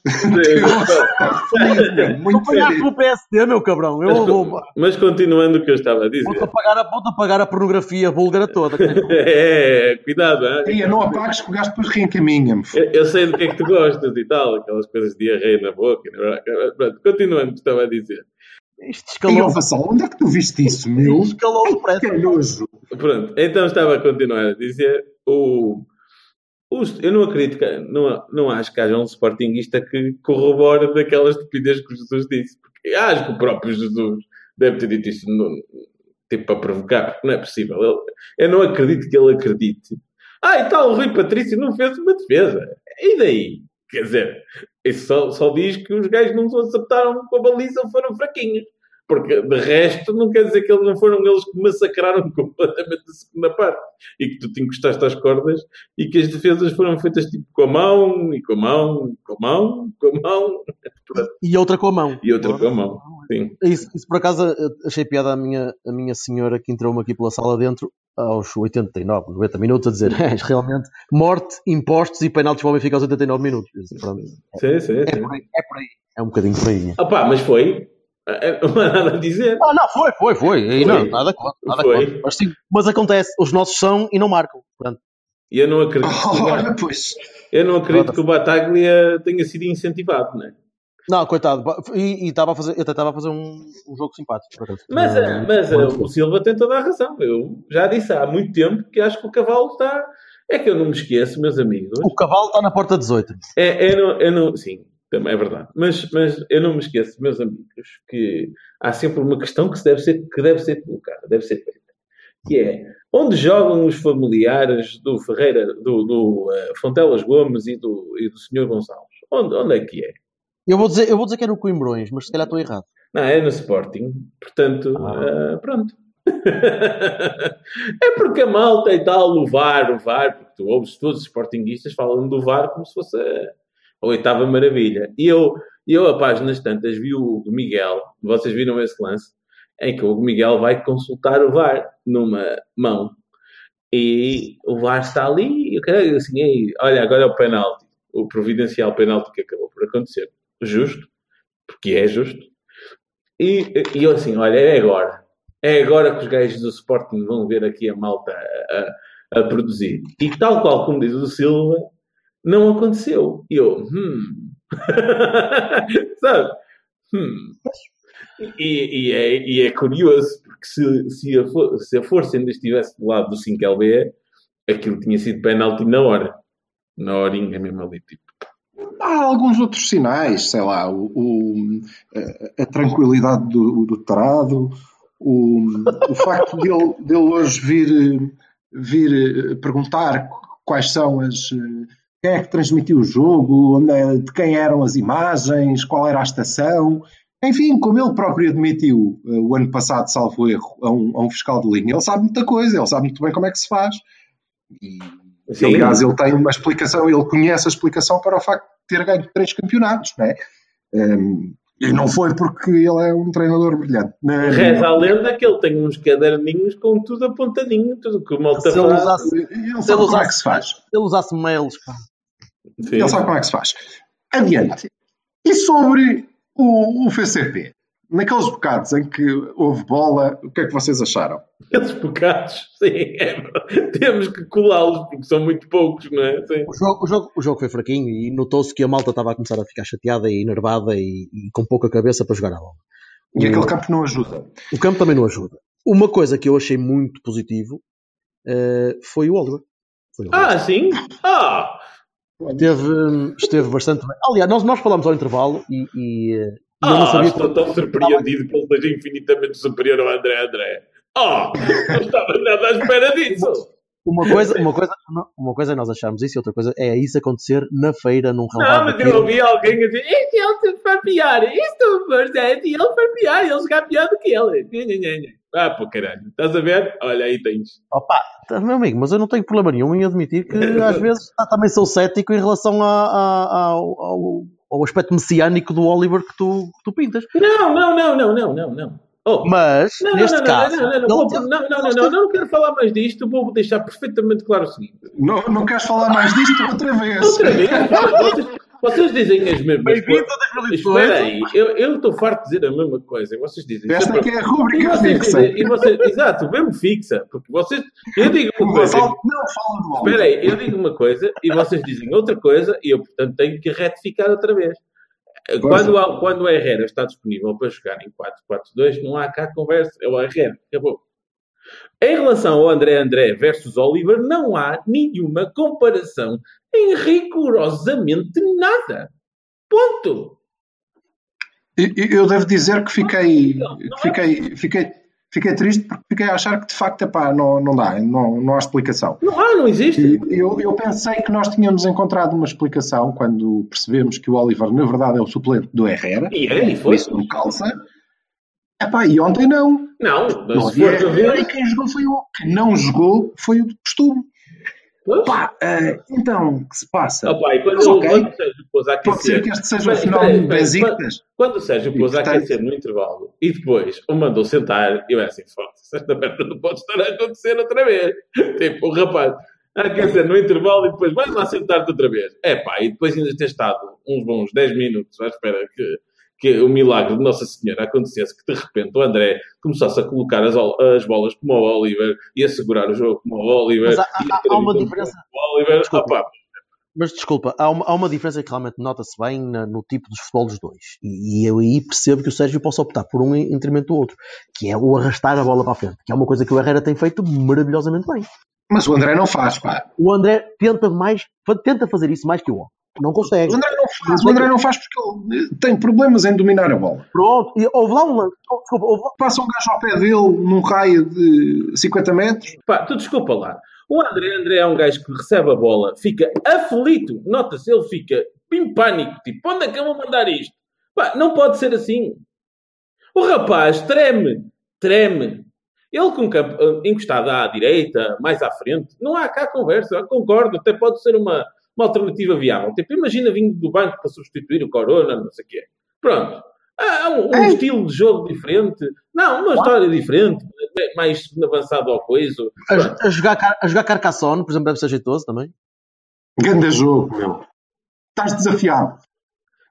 muito Pagar feliz. pelo PSD, meu cabrão. Eu mas, vou, mas continuando o que eu estava a dizer. vou-te apagar, a- vou-te apagar a pornografia búlgara toda. É, cuidado, hein? Ei, não apagues que o gajo depois reencaminha-me. Eu, eu sei do que é que tu gostas e tal, aquelas coisas de diarreia na boca. né? Pronto, continuando o que estava a dizer. Isto escalou, Vassal, onde é que tu viste isso, meu? escalou depressa. Que nojo. Pronto, então estava a continuar a dizer o, eu não acredito não, não acho que haja um sportinguista que corrobore daquela estupidez que o Jesus disse. Porque acho que o próprio Jesus deve ter dito isso no- tipo para provocar, porque não é possível. Ele- eu não acredito que ele acredite. Ah, e tal, o Rui Patrício não fez uma defesa. E daí? Quer dizer, isso só, só diz que os gajos não se acertaram com a baliza ou foram fraquinhos. Porque de resto não quer dizer que eles não foram eles que massacraram completamente a segunda parte. E que tu te encostaste às cordas e que as defesas foram feitas tipo com a mão, e com a mão, com a mão, com a mão, E outra com a mão. e outra com a mão. Sim. Isso, isso por acaso achei piada a minha, a minha senhora que entrou-me aqui pela sala dentro aos 89, 90 minutos a dizer "É, realmente morte, impostos e penaltis para o Benfica aos 89 minutos. Eu disse, "Pronto, Sim, sim, É sim. por aí, é por aí. É um bocadinho por aí. Ah pá, mas foi. É, Não há nada a dizer. Ah, não, foi, foi, foi. Foi. não, nada contra, nada contra. Mas, sim, mas acontece, os nossos são e não marcam. Portanto, E eu não acredito, Olha, pois. eu não acredito que o Bataglia tenha sido incentivado, não é? não, coitado. E e estava a fazer, eu até estava a fazer um, um jogo simpático. Mas, eh, mas muito o Silva tem toda a razão. Eu já disse há muito tempo que acho que o cavalo está. É que eu não me esqueço, meus amigos. O cavalo está na porta 18. É, eu não, eu não- sim, também é verdade. Mas, mas eu não me esqueço, meus amigos, que há sempre uma questão que, se deve, ser, que deve ser colocada, deve ser feita. Que é, onde jogam os familiares do Ferreira, do, do eh, Fontelas Gomes e do, e do Sr. Gonçalves? Onde, onde é que é? Eu vou, dizer, eu vou dizer que era o Coimbrões, mas se calhar estou errado. Não, é no Sporting. Portanto, Ah. ah, pronto. é porque a malta e tal, o VAR, o VAR, porque tu ouves todos os Sportinguistas falando do VAR como se fosse a, oitava maravilha. E eu, eu, a páginas tantas, vi o Miguel, vocês viram esse lance, em que o Miguel vai consultar o VAR numa mão. E o VAR está ali, e cara assim, "Ei, olha, agora é o penalti, o providencial penalti que acabou por acontecer. Justo, porque é justo. E, e eu assim, olha, é agora. É agora que os gajos do Sporting vão ver aqui a malta a, a- a produzir. E tal qual como diz o Silva, não aconteceu. E eu, hum. Sabe? Hum. E, e é, e é curioso, porque se, se, a for- se a força ainda estivesse do lado do 5LB, aquilo tinha sido penalti na hora. Na horinha mesmo ali, tipo. Há alguns outros sinais, sei lá, o, o- a, a tranquilidade do, do tarado, o, o facto dele, dele hoje vir, vir eh, perguntar quais são as. Quem é que transmitiu o jogo, é- de quem eram as imagens, qual era a estação. Enfim, como ele próprio admitiu eh, o ano passado, salvo erro, a um, a um fiscal de linha, ele sabe muita coisa, ele sabe muito bem como é que se faz. E, Sim. Aliás, ele tem uma explicação, ele conhece a explicação para o facto de ter ganho três campeonatos, não é? Um, e não foi porque ele é um treinador brilhante. Não, Reza a lenda que ele tem uns caderninhos com tudo apontadinho, tudo que o malta Se ele faz. usasse, Ele se sabe ele como é que usasse, se faz. se ele usasse mails, pá. Sim. Ele sabe como é que se faz. Adiante. E sobre o, o FCP? Naqueles bocados em que houve bola, o que é que vocês acharam? Aqueles bocados, sim, é temos que colá-los porque são muito poucos, não é? Sim. O jogo, o, jogo, o jogo foi fraquinho e notou-se que a malta estava a começar a ficar chateada e enervada e, e com pouca cabeça para jogar a bola. E O- aquele campo não ajuda. O campo também não ajuda. Uma coisa que eu achei muito positivo eh, foi o Oliver. Foi o Oliver. Ah, sim? Ah! Esteve, esteve bastante bem. Aliás, nós, nós falamos ao intervalo e, e, e eu não Ah, sabia estou tão surpreendido que ele seja infinitamente superior ao André André. Oh, não estava nada à espera disso. Uma coisa, uma, coisa, uma coisa é nós acharmos isso e outra coisa é isso acontecer na feira num Não, relevado mas eu ouvi alguém a dizer isto ele foi pior, isto Moisés, ele pior, ele jogar pior do que ele. Ah, pô, caralho. Estás a ver? Olha, aí tens. Opa, tá, meu amigo, mas eu não tenho problema nenhum em admitir que às vezes tá, também sou cético em relação a- a- ao, ao- ao aspecto messiânico do Oliver que tu, que tu pintas. Não, não, não, não, não, não, não. Oh, Mas, Não, não, neste não, não, caso, não, não, não, não, não, não, não, não quero falar mais disto, vou deixar perfeitamente claro o seguinte. Não, não queres falar mais disto outra vez? Outra vez, vocês, dizem as mesmas Bem-vindo coisas. a 2018. Espera aí, eu eu estou farto de dizer a mesma coisa. e Vocês dizem. Esta sempre- que é a rubrica fixa. dizem, e vocês, exato, mesmo fixa, porque vocês, eu digo uma coisa, não fala do espera aí, eu digo uma coisa e vocês dizem outra coisa e eu, portanto, tenho que retificar outra vez. Quando, há- quando o Herrera está disponível para jogar em 4-4-2, não há cá conversa, é o Herrera, acabou. Em relação ao André André versus Oliver, não há nenhuma comparação em rigorosamente nada. Ponto. Eu, devo dizer que fiquei, que fiquei, fiquei, fiquei triste porque fiquei a achar que de facto epá, não, não dá, não, não há explicação. Não há, não existe. Eu, eu pensei que nós tínhamos encontrado uma explicação quando percebemos que o Oliver, na verdade, é o suplente do Herrera. E é, e Por foi. isso não calça. Epá, e ontem não. Não, Não havia Herrera e quem jogou foi o. Quem não jogou foi o de costume. Pá, eh, então, o que se passa? E quando, Mas eu- ok. quando o Sérgio pôs a Pode ser aquecer. que este seja o espera, das espera, ictas. Quando o Sérgio pôs a aquecer no intervalo e depois o mandou sentar, eu era assim, foda-se, esta merda não pode estar a acontecer outra vez. Tipo, o rapaz a aquecer no intervalo e depois vais lá sentar-te outra vez. É pá, e depois ainda ter estado uns bons 10 minutos à espera que, que o milagre de Nossa Senhora acontecesse, que de repente o André começasse a colocar as, as bolas como o Oliver e a segurar o jogo como o Oliver. Mas há- há- há uma diferença. Oliver. Desculpa. Opa, Mas desculpa, há uma, há uma diferença que realmente nota-se bem na- no tipo de futebol dos dois. E, e eu aí percebo que o Sérgio possa optar por um em detrimento do outro, que é o arrastar a bola para a frente, que é uma coisa que o Herrera tem feito maravilhosamente bem. Mas o André não faz, pá. O André tenta mais, tenta fazer isso mais que o homem. Não consegue. O André não faz, o André não faz porque ele tem problemas em dominar a bola. Pronto, e houve lá um lance. Desculpa, houve lá- Passa um gajo ao pé dele num raio de 50 metros. Pá, tu desculpa lá. O André André é um gajo que recebe a bola, fica aflito. Nota-se, ele fica em pânico. Tipo, onde é que eu vou mandar isto? Pá, não pode ser assim. O rapaz treme, treme. Ele com o campo encostado à direita, mais à frente, não há cá conversa. Concordo, até pode ser uma, uma alternativa viável. Tipo, imagina vindo do banco para substituir o Corona, não sei o quê. Pronto. Há um, um estilo de jogo diferente. Não, uma história diferente, mais avançado ao coisa. a, a jogar, a jogar Carcassonne, por exemplo, deve ser jeitoso também. Grande jogo, meu. Estás desafiado.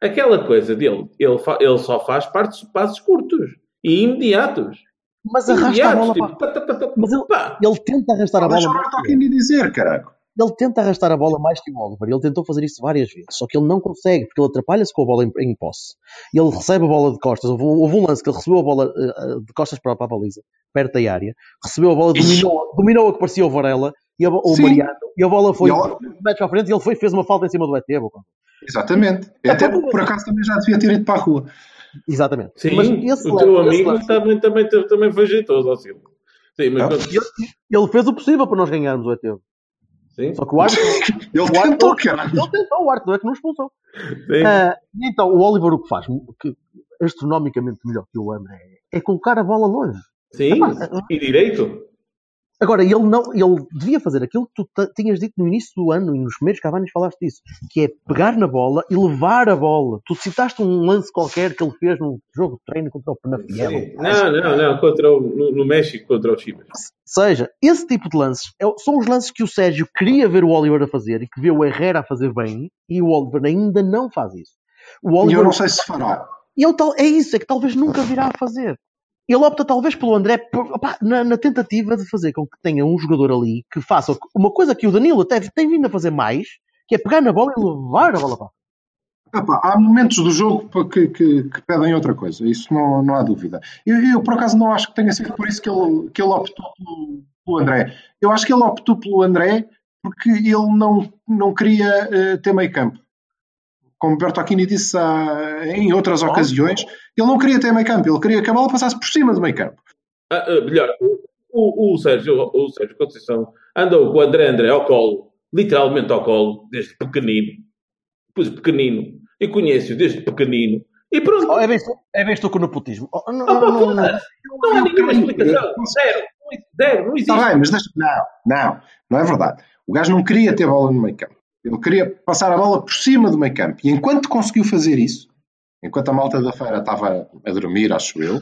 Aquela coisa dele, ele, fa- ele só faz partes, passos curtos e imediatos. Mas arrasta a bola Imediatos, para. tipo, pá, pá, tá, Mas ele, pá. ele tenta arrastar a bola que o Bertolini dizer, caralho. Ele tenta arrastar a bola mais que o Oliver. Ele tentou fazer isso várias vezes, só que ele não consegue, porque ele atrapalha-se com a bola em, em posse. Ele recebe a bola de costas. Houve, um- houve um lance que ele recebeu a bola eh, de costas para, para a baliza, perto da área, recebeu a bola, dominou, dominou a que parecia o Varela e a, o Sim. Mariano, e a bola foi E ela- metros à frente e ele foi, fez uma falta em cima do Etebo. Exatamente. Até por acaso também já devia ter ido para a rua. Exatamente. Sim, Mas esse o lance- teu esse amigo lance- também, também, também foi jeitoso, ao Silva. Sim, mas Ah. ele, ele fez o possível para nós ganharmos o Etebo. Sim, Só que o árbitro, Ele o tentou, caralho. ele tentou, o árbitro não é que não expulsou. e então, o Oliver o que faz, que astronomicamente melhor que o André, é colocar a bola longe. sim. E direito. Agora, ele não, ele devia fazer aquilo que tu tinhas dito no início do ano e nos primeiros Cavanis falaste disso, que é pegar na bola e levar a bola. Tu citaste um lance qualquer que ele fez num jogo de treino contra o Penafiel. Não, não, não. Contra o, no, no México contra o Chivas. seja, esse tipo de lances é- são os lances que o Sérgio queria ver o Oliver a fazer e que vê o Herrera a fazer bem e o Oliver ainda não faz isso. O E Oliver, eu não sei se fará. ele tal- é isso, é que talvez nunca virá a fazer. Ele opta talvez pelo André por- opá, na, na tentativa de fazer com que tenha um jogador ali que faça uma coisa que o Danilo até tem vindo a fazer mais, que é pegar na bola e levar a bola para Epá, há momentos do jogo que, que- que pedem outra coisa, isso não, não há dúvida. Eu, eu, por acaso, não acho que tenha sido por isso que ele, que ele optou pelo, pelo André. Eu acho que ele optou pelo André porque ele não, não queria eh, ter meio campo. Como Bertocchini disse ah, em outras ocasiões, ele não queria ter meio campo, ele queria que a bola passasse por cima do meio campo. Ah, ah, melhor, o, o, o Sérgio, o Sérgio Conceição andou com o André André ao colo, literalmente ao colo, desde pequenino. Pois pequenino. Eu conheço-o desde pequenino. E pronto. Oh, é bem, é bem estou com o nepotismo. Oh, não, não, não. Não há nenhuma explicação. Zero. Zero. Não existe. Está bem, mas deixa... Não, não, não é verdade. O gajo não queria ter bola no meio campo. Ele queria passar a bola por cima do meio campo. E enquanto conseguiu fazer isso, enquanto a malta da feira estava a dormir, acho eu,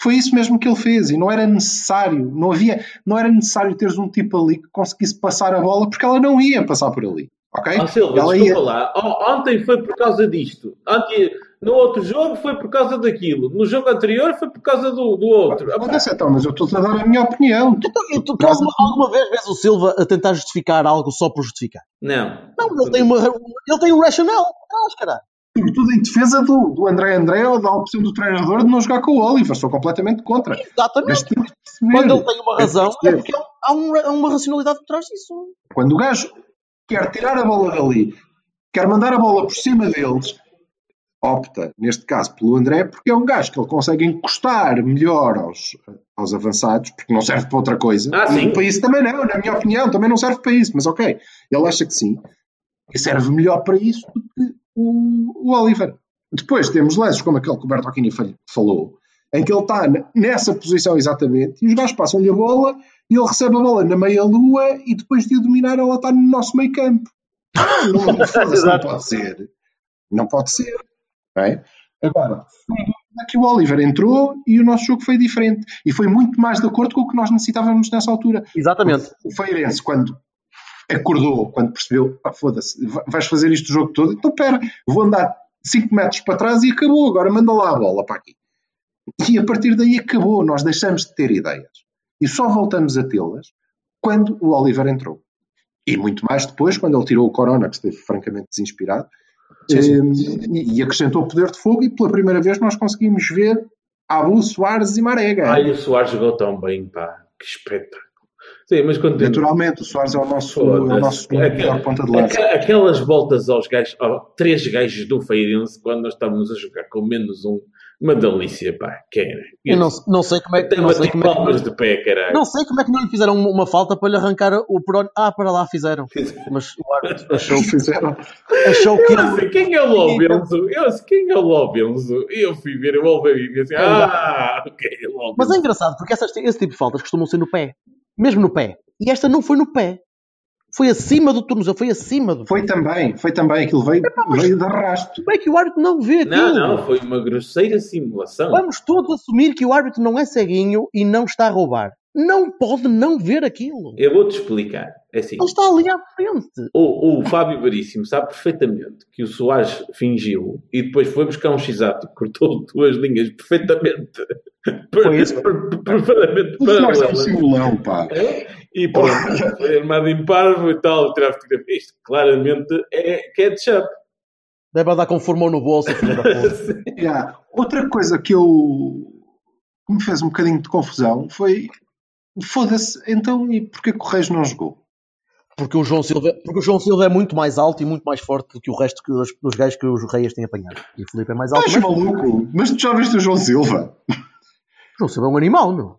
foi isso mesmo que ele fez. E não era necessário, não havia, não era necessário teres um tipo ali que conseguisse passar a bola, porque ela não ia passar por ali. Ok? Silva, ela ia... lá. Ontem foi por causa disto. Ontem, no outro jogo foi por causa daquilo. No jogo anterior foi por causa do, do outro. Mas, então, mas eu estou a dar a minha opinião. Tu- Então, tu, tu alguma, alguma vez vês o Silva a tentar justificar algo só por justificar? Não. Não, ele tem, uma, ele tem um racional atrás, caralho. Sobretudo em defesa do, do André André ou da opção do treinador de não jogar com o Oliver. Sou completamente contra. Exatamente. Quando ele tem uma razão, é porque há, um- há uma racionalidade por trás disso. Quando o gajo quer tirar a bola dali, quer mandar a bola por cima deles, opta, neste caso, pelo André, porque é um gajo que ele consegue encostar melhor aos, aos avançados, porque não serve para outra coisa. Ah. E para isso também não, na minha opinião, também não serve para isso, mas ok, ele acha que sim. E serve melhor para isso do que o, o Oliver. Depois temos lances como aquele que o Bertolini fal- falou, em que ele está nessa posição exatamente, e os gajos passam-lhe a bola e ele recebe a bola na meia-lua e depois de a dominar ela está no nosso meio campo. Não, não, não pode ser. Não pode ser. É? Agora, aqui o Oliver entrou e o nosso jogo foi diferente. E foi muito mais de acordo com o que nós necessitávamos nessa altura. Exatamente. O Feirense, quando acordou, quando percebeu, "Ah, foda-se, va- vais fazer isto o jogo todo, então pera, vou andar 5 metros para trás e acabou, agora manda lá a bola para aqui. E a partir daí acabou, nós deixamos de ter ideias. E só voltamos a tê-las quando o Oliver entrou. E muito mais depois, quando ele tirou o Corona, que esteve francamente desinspirado, Sim, sim. eh, e, e acrescentou poder de fogo, e pela primeira vez nós conseguimos ver Abu Soares e Marega. Ai, o Soares jogou tão bem, pá. Que espetáculo. Sim, mas continua. Naturalmente, o Soares é o nosso, é o nosso melhor ponta de lança. Aquela- Aquelas voltas aos gajos, ó, três gajos do Feirense, quando nós estávamos a jogar com menos um, uma delícia, pá. Que era. Eu não, não sei como é que. Não sei como é que de pé, caralho. Não sei como é que não lhe fizeram uma, falta para lhe arrancar o perónio. Ah, para lá fizeram. Mas o árbitro achou, Fizeram. achou que Eu sei quem é o Lobenzo. Eu sei quem é o Lobenzo. Eu fui ver o Alvarinho e assim, ah, ok, Lobenzo. Mas é engraçado porque essas, esse tipo de faltas costumam ser no pé. Mesmo no pé. E esta não foi no pé. Foi acima do tornozelo. Foi acima do Foi também, foi também. Aquilo veio, veio de arrasto. Como é que o árbitro não vê aquilo? Não, não, foi uma grosseira simulação. Vamos todos assumir que o árbitro não é ceguinho e não está a roubar. Não pode não ver aquilo. Eu vou-te explicar. É assim, Ele está ali à frente. o, o Fábio Veríssimo sabe perfeitamente que o Soares fingiu e depois foi buscar um x-ato, cortou duas linhas perfeitamente. Foi isso. per- per- Perfeitamente é um paralelas. simulão, pá. E pronto, foi armado em parvo e tal, tirar fotografia. Isto claramente é ketchup. Deve andar com formou no bolso, filha da puta. Yeah. Outra coisa que eu que me fez um bocadinho de confusão foi foda-se, então e porquê que o Reis não jogou? Porque o, João Silva, porque o João Silva é muito mais alto e muito mais forte do que o resto que dos, dos gajos que os Reis têm apanhado. E o Felipe é mais alto. Mas maluco? Mas tu já viste o João Silva? o João Silva é um animal, meu.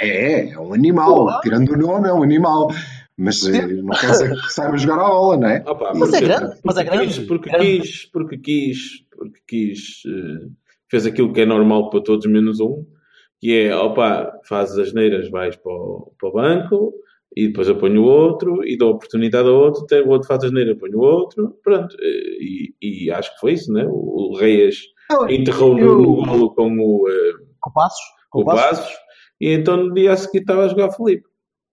É, é um animal. Porra. Tirando o nome, é um animal. Mas eh, não quer dizer que saiba jogar a bola, não é? Opa, Mas é porque- grande, mas é porque grande. quis- porque quis, porque quis, porque quis, eh, fez aquilo que é normal para todos menos um, que é, opa, fazes as neiras, vais para o, para o banco e depois eu ponho o outro e dou oportunidade ao outro, tem o outro faz as neiras, ponho o outro, pronto. E, e acho que foi isso, né? O, o Reis enterrou no, eu- no golo com o, eh, Com passos. com passos. E então no dia a seguir estava a jogar Felipe.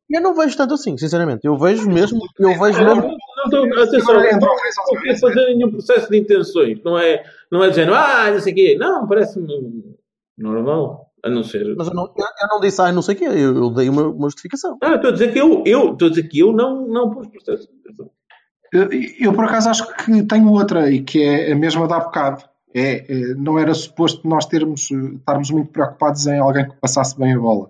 Eu não vejo tanto assim, sinceramente. Eu vejo mesmo, eu vejo Não, mesmo. não estou, atenção, Agora entrou não quero fazer nenhum processo de intenções. Não é, não é dizendo, ah, não sei o quê. Não, parece-me normal. A não ser. Mas eu não, eu, não disse, ah, não sei o quê. Eu, eu dei uma, uma justificação. Ah, estou a dizer que eu, eu, estou a dizer que eu não, não pus processo. Eu, eu, por acaso acho que tenho outra e que é a mesma da há bocado. É, é, não era suposto nós termos, eh, estarmos muito preocupados em alguém que passasse bem a bola.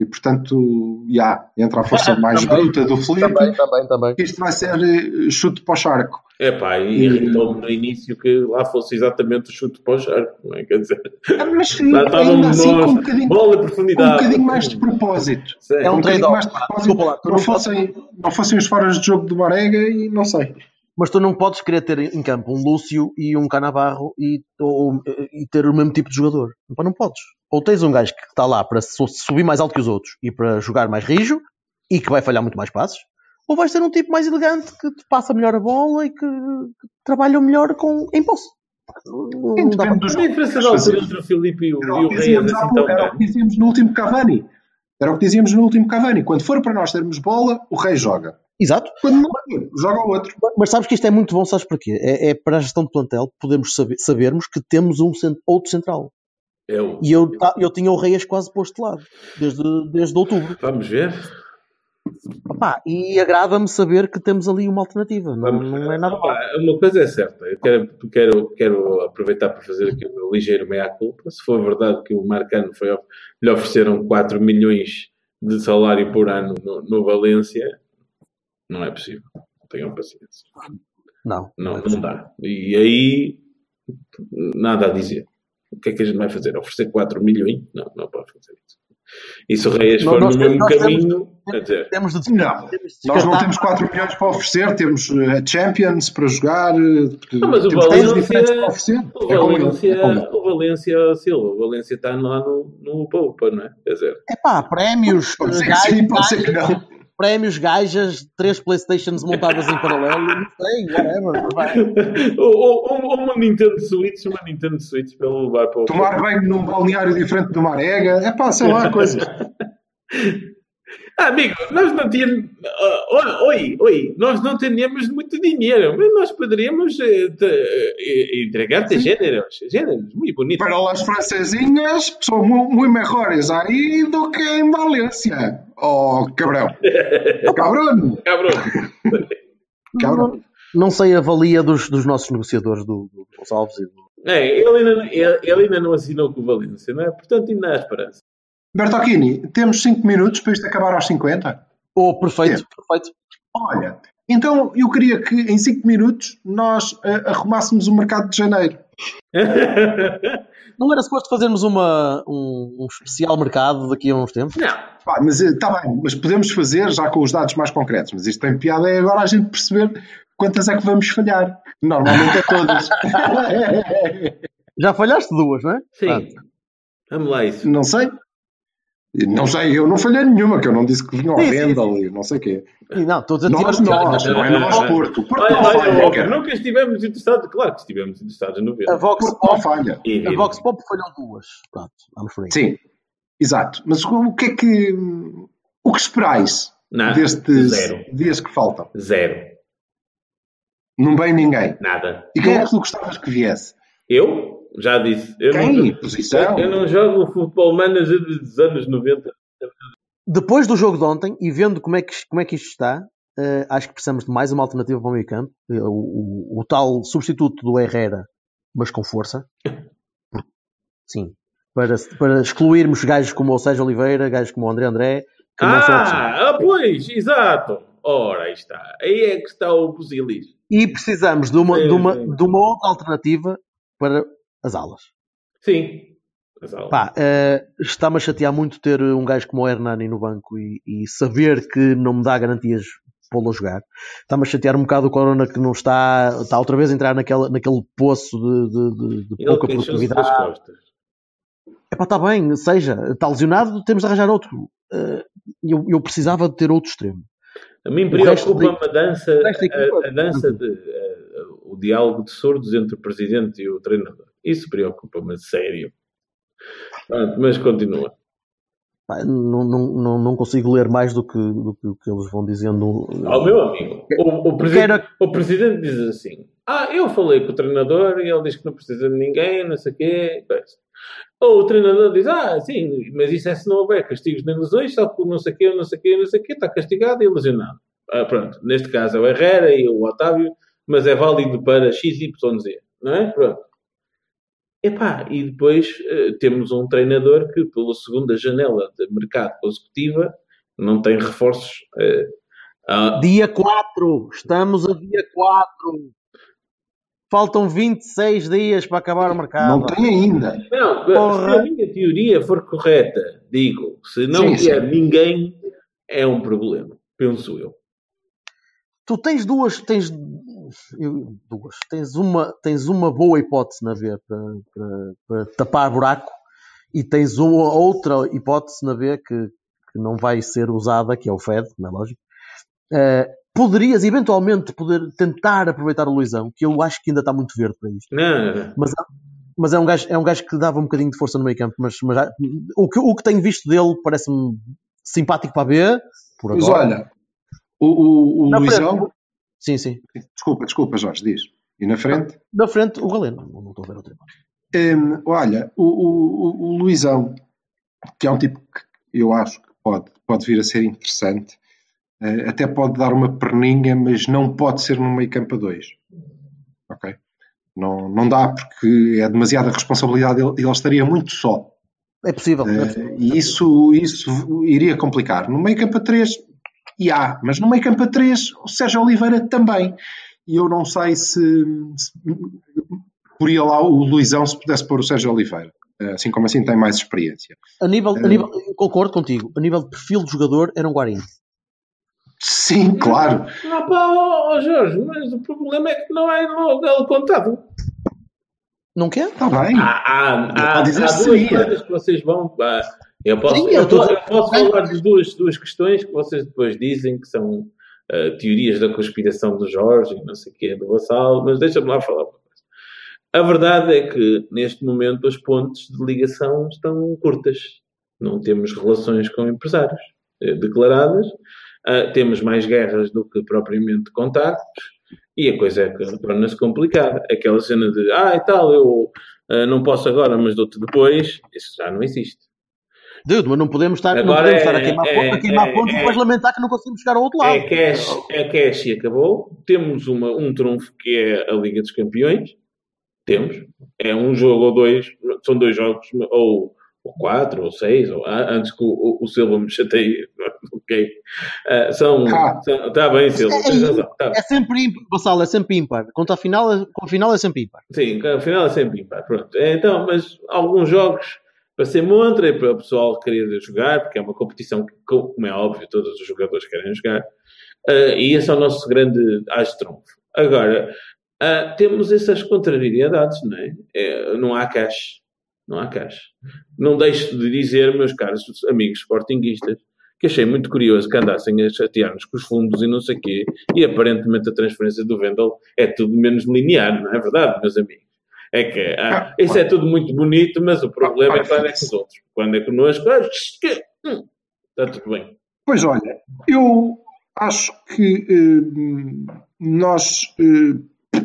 E portanto, já, entra a força mais Também. bruta do Felipe. também, também. Isto vai ser eh, chute para o charco. É pá, e irritou-me no início que lá fosse exatamente o chute para o charco, não é? Quer dizer, Ah, Mas lá ainda assim, com um nós, bocadinho, bola de com um profundidade. bocadinho mais de propósito. Sério. É um Um bocadinho trade-off. mais de propósito. Desculpa lá, tu não, não fossem, não fossem os foras de jogo do Marega e não sei. Mas tu não podes querer ter em campo um Lúcio e um Canavarro e, ou, e ter o mesmo tipo de jogador. Não podes. Ou tens um gajo que está lá para su- subir mais alto que os outros e para jogar mais rijo e que vai falhar muito mais passos, ou vais ter um tipo mais elegante que te passa melhor a bola e que, que trabalha melhor com, em posse. Depende dos Mas a diferença de altura entre o Filipe e o, o há assim pouco, tão era o que dizíamos no último Cavani. Era o que dizíamos no último Cavani. Quando for para nós termos bola, o rei joga. Exato. Quando não for, joga o outro. Mas sabes que isto é muito bom, sabes porquê? É, é para a gestão de plantel podemos saber, sabermos que temos um cent- outro central. É o... E eu, ta- eu tinha o Reis quase posto de lado, desde, desde outubro. Vamos ver. Opá, e agrada-me saber que temos ali uma alternativa. Não, não é nada Opa, Uma coisa é certa, eu quero, quero, quero aproveitar para fazer aqui um ligeiro meia-culpa. Se for verdade que o Marcano foi, lhe ofereceram 4 milhões de salário por ano no, no Valência, não é possível. Tenham paciência. Não. Não, não dá. E aí, nada a dizer. O que é que a gente vai fazer? Oferecer 4 milhões? Não, não pode fazer isso. E se o Reis Não, for no temos- mesmo temos- caminho, dizer, Temos de Não, temos de nós não temos 4 milhões para oferecer, temos eh, Champions para jogar, eh, Não, mas o temos Valência- diferentes para oferecer. o É Valência, é com ele. o Valência, Silva, o Valência está lá no, no Poupa, não é? Quer dizer, Epá, prémios, Pode ser sim, pode ser que não. Prémios, gajas, três Playstations montadas em paralelo, não sei, whatever. ou, ou- ou uma Nintendo Switch, uma Nintendo Switch para levar para o Tomar banho num balneário diferente de uma arega, é pá, sei lá, coisas. Ah, amigo, nós não tínhamos. ah, oi, oi, nós não tínhamos muito dinheiro, mas nós poderíamos te- eh, entregar-te géneros, géneros muito bonitos. Para as francesinhas, são mu- muito melhores aí do que em Valência. Oh, cabrão. Cabrão. Cabrão. Cabrão. Não sei a valia dos, dos nossos negociadores do, do Gonçalves e do. É, ele, ainda, ele, ele ainda não assinou com o Valência, não é? Portanto, ainda há esperança. Bertocchini, temos 5 minutos para isto acabar aos 50? Oh, perfeito, perfeito. Olha, então eu queria que em 5 minutos nós eh, arrumássemos o mercado de janeiro. Não era suposto fazermos uma, um, um especial mercado daqui a uns tempos? Não. Pá, mas está bem, mas podemos fazer já com os dados mais concretos. Mas isto tem piada é agora a gente perceber quantas é que vamos falhar. Normalmente é todas. Já falhaste duas, não é? Sim. Vamos lá, isso. não sei. Não sei, eu não falhei nenhuma, que eu não disse que vinha ao Vendel e não sei o quê. e não, estou a Nós, nós, não é nós, Porto. Porto Olha, não falha, Walker, nunca estivemos interessados, claro que estivemos interessados no A Vila. Vox Porto não Pop, falha. E- a Vox Pop falhou duas. Pronto, vamos por aí. Sim, exato. Mas o o que é que. O que esperais Não, destes zero. dias que faltam? Zero. Não vem ninguém. Nada. E quem é que tu gostavas que viesse? Eu? Já disse. Eu Quem? Não, Posição? eu não jogo futebol manager dos anos 90. Depois do jogo de ontem e vendo como é que, como é que isto está, eh, acho que precisamos de mais uma alternativa para o meio campo. Eh, o, o- o tal substituto do Herrera, mas com força. Sim. Para, para excluirmos gajos como o Sérgio Oliveira, gajos como o André André. Ah, ah, pois, exato. Ora, aí está. Aí é que está o busilis. E precisamos de uma, de, uma, de uma outra alternativa para as alas. Sim. Mas, ó, Pá, eh, está-me a chatear muito ter um gajo como o Hernani no banco e, e saber que não me dá garantias pô-lo a jogar. Está-me a chatear um bocado o Corona que não está, está outra vez a entrar naquela, naquele poço de, de- de- de pouca produtividade. Epá, está bem, seja, está lesionado, temos de arranjar outro. Eh, eu, eu precisava de ter outro extremo. A mim preocupa-me a dança, a, a dança de, eh, o diálogo de surdos entre o presidente e o treinador. Isso preocupa-me sério. Pronto, mas continua. Não, não, não, consigo ler mais do que, do que o que eles vão dizendo. Ao meu amigo, o, o, presi- Quero- o presidente diz assim: Ah, eu falei com o treinador e ele diz que não precisa de ninguém, não sei o quê. Ou o treinador diz: Ah, sim, mas isso é se não houver castigos nem lesões, só por não sei o quê, não sei o quê, não sei o quê, está castigado e lesionado. Ah, pronto, neste caso é o Herrera e o Otávio, mas é válido para XYZ, não é? Pronto. Epá, e depois eh, temos um treinador que, pela segunda janela de mercado consecutiva, não tem reforços. eh, ah, Dia 4, estamos a dia 4. Faltam 26 dias para acabar o mercado. Não tem ainda. Não, Porra. se a minha teoria for correta, digo, se não Sim, sim. vier ninguém, é um problema, penso eu. Tu tens duas, tens eu- duas, tens uma, tens uma boa hipótese na B para, para, para tapar buraco e tens uma outra hipótese na B que, que não vai ser usada, que é o Fed, como é lógico. Eh, poderias eventualmente poder tentar aproveitar o Luizão, que eu acho que ainda está muito verde para isto. Não, não, não. Mas, mas é, um gajo, é um gajo que dava um bocadinho de força no meio campo. Mas, mas o, que, o que tenho visto dele parece-me simpático para a B. Por Mas agora. olha, o, o, o Luizão. Sim, sim. Desculpa, desculpa, Jorge, diz. E na frente? Na frente, o Galeno. Não, não estou a ver outra. Hum, olha, o, o, o- Luizão, que é um tipo que eu acho que pode, pode vir a ser interessante, eh, até pode dar uma perninha, mas não pode ser no meio campo a dois. Ok? Não, não dá porque é demasiada responsabilidade, ele, ele estaria muito só. É possível. é Eh, possível. e isso, isso iria complicar. No meio campo a 3, e há, mas no meio campo a 3, o Sérgio Oliveira também. E eu não sei se, se poria lá o Luizão se pudesse pôr o Sérgio Oliveira. Eh, Assim como assim tem mais experiência. A nível, a nível, eu concordo contigo. A nível de perfil de jogador, era um Guarini. Sim, claro. Não, pá, ó, ó, Jorge, mas o problema é que não é logo ele contado. Não quer? Está bem. Há, há, há, há duas seria. coisas que vocês vão. Eu posso, Sim, eu tô- eu posso falar de duas, duas questões que vocês depois dizem que são ah, teorias da conspiração do Jorge e não sei o quê, do Vassal, mas deixa-me lá falar uma coisa. A verdade é que, neste momento, as pontes de ligação estão curtas. Não temos relações com empresários eh, declaradas, ah, temos mais guerras do que propriamente contactos, e a coisa é que torna-se complicada. Aquela cena de, ah, e tal, eu ah, não posso agora, mas dou-te depois, isso já não existe. Dude, mas não podemos estar, não Agora podemos é- estar a queimar, é- ponto, a queimar é- ponto e é- depois lamentar que não conseguimos chegar ao outro lado. É cash, é cash e acabou. Temos uma, um trunfo que é a Liga dos Campeões. Temos. É um jogo ou dois, são dois jogos, ou, ou quatro, ou seis, ou, ah, antes que o, o, o Silva me chateie. ok. Ah, são. Ah. Está bem, Silva, razão. Tá. É sempre ímpar. Vassal, é sempre ímpar. Contra a final, é- com a final é sempre ímpar. Sim, afinal é sempre ímpar. Pronto. É, Então, mas alguns jogos para ser montra e para o pessoal querer jogar, porque é uma competição que, como é óbvio, todos os jogadores querem jogar. Ah, e esse é o nosso grande as de trunfo. Agora, ah, temos essas contrariedades, não é? É, Não há cash. Não há cash. Não deixo de dizer, meus caros amigos sportinguistas, que achei muito curioso que andassem a chatear-nos com os fundos e não sei o quê, e aparentemente a transferência do Vendel é tudo menos linear, não é verdade, meus amigos? É que ah, isso é tudo muito bonito, mas o problema é quando é com os outros. Quando é connosco, ah, que- hum, está tudo bem. Pois olha, eu acho que eh, nós eh,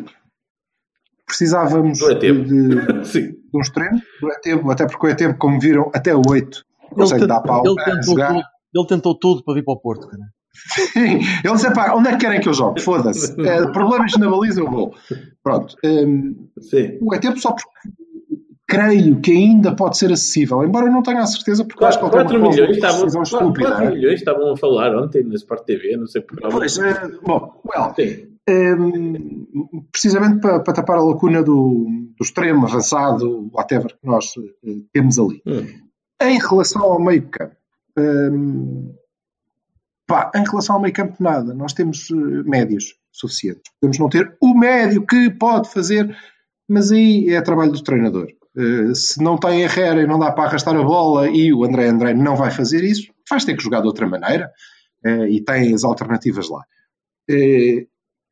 precisávamos é de, de, Sim. de um extremo, é tempo, até porque é tempo, como viram, até o 8 consegue Ele, dar pau ele tentou tudo, ele tentou tudo para vir para o Porto, cara. Sim, ele disse, pá, onde é que querem que eu jogue? Foda-se. Eh, problemas na baliza, eu vou. Pronto. Ehm, Sim. o é tempo só porque creio que ainda pode ser acessível, embora eu não tenha a certeza, porque eu acho que ele tem 4 uma cláusula milhões, estavam, rescisão 4 estúpida. milhões estavam a falar ontem na Sport TV, não sei por Pois, eh, bom, well. Hum, precisamente para, para tapar a lacuna do, do extremo avançado, whatever, que nós eh, temos ali. Hum. Em relação ao meio campo, hum, pá, em relação ao meio campo, nada. Nós temos eh, médios suficientes. Podemos não ter o médio que pode fazer, mas aí é trabalho do treinador. Eh, se não tem Herrera e não dá para arrastar a bola e o André André não vai fazer isso, vais ter que jogar de outra maneira eh, e tem as alternativas lá.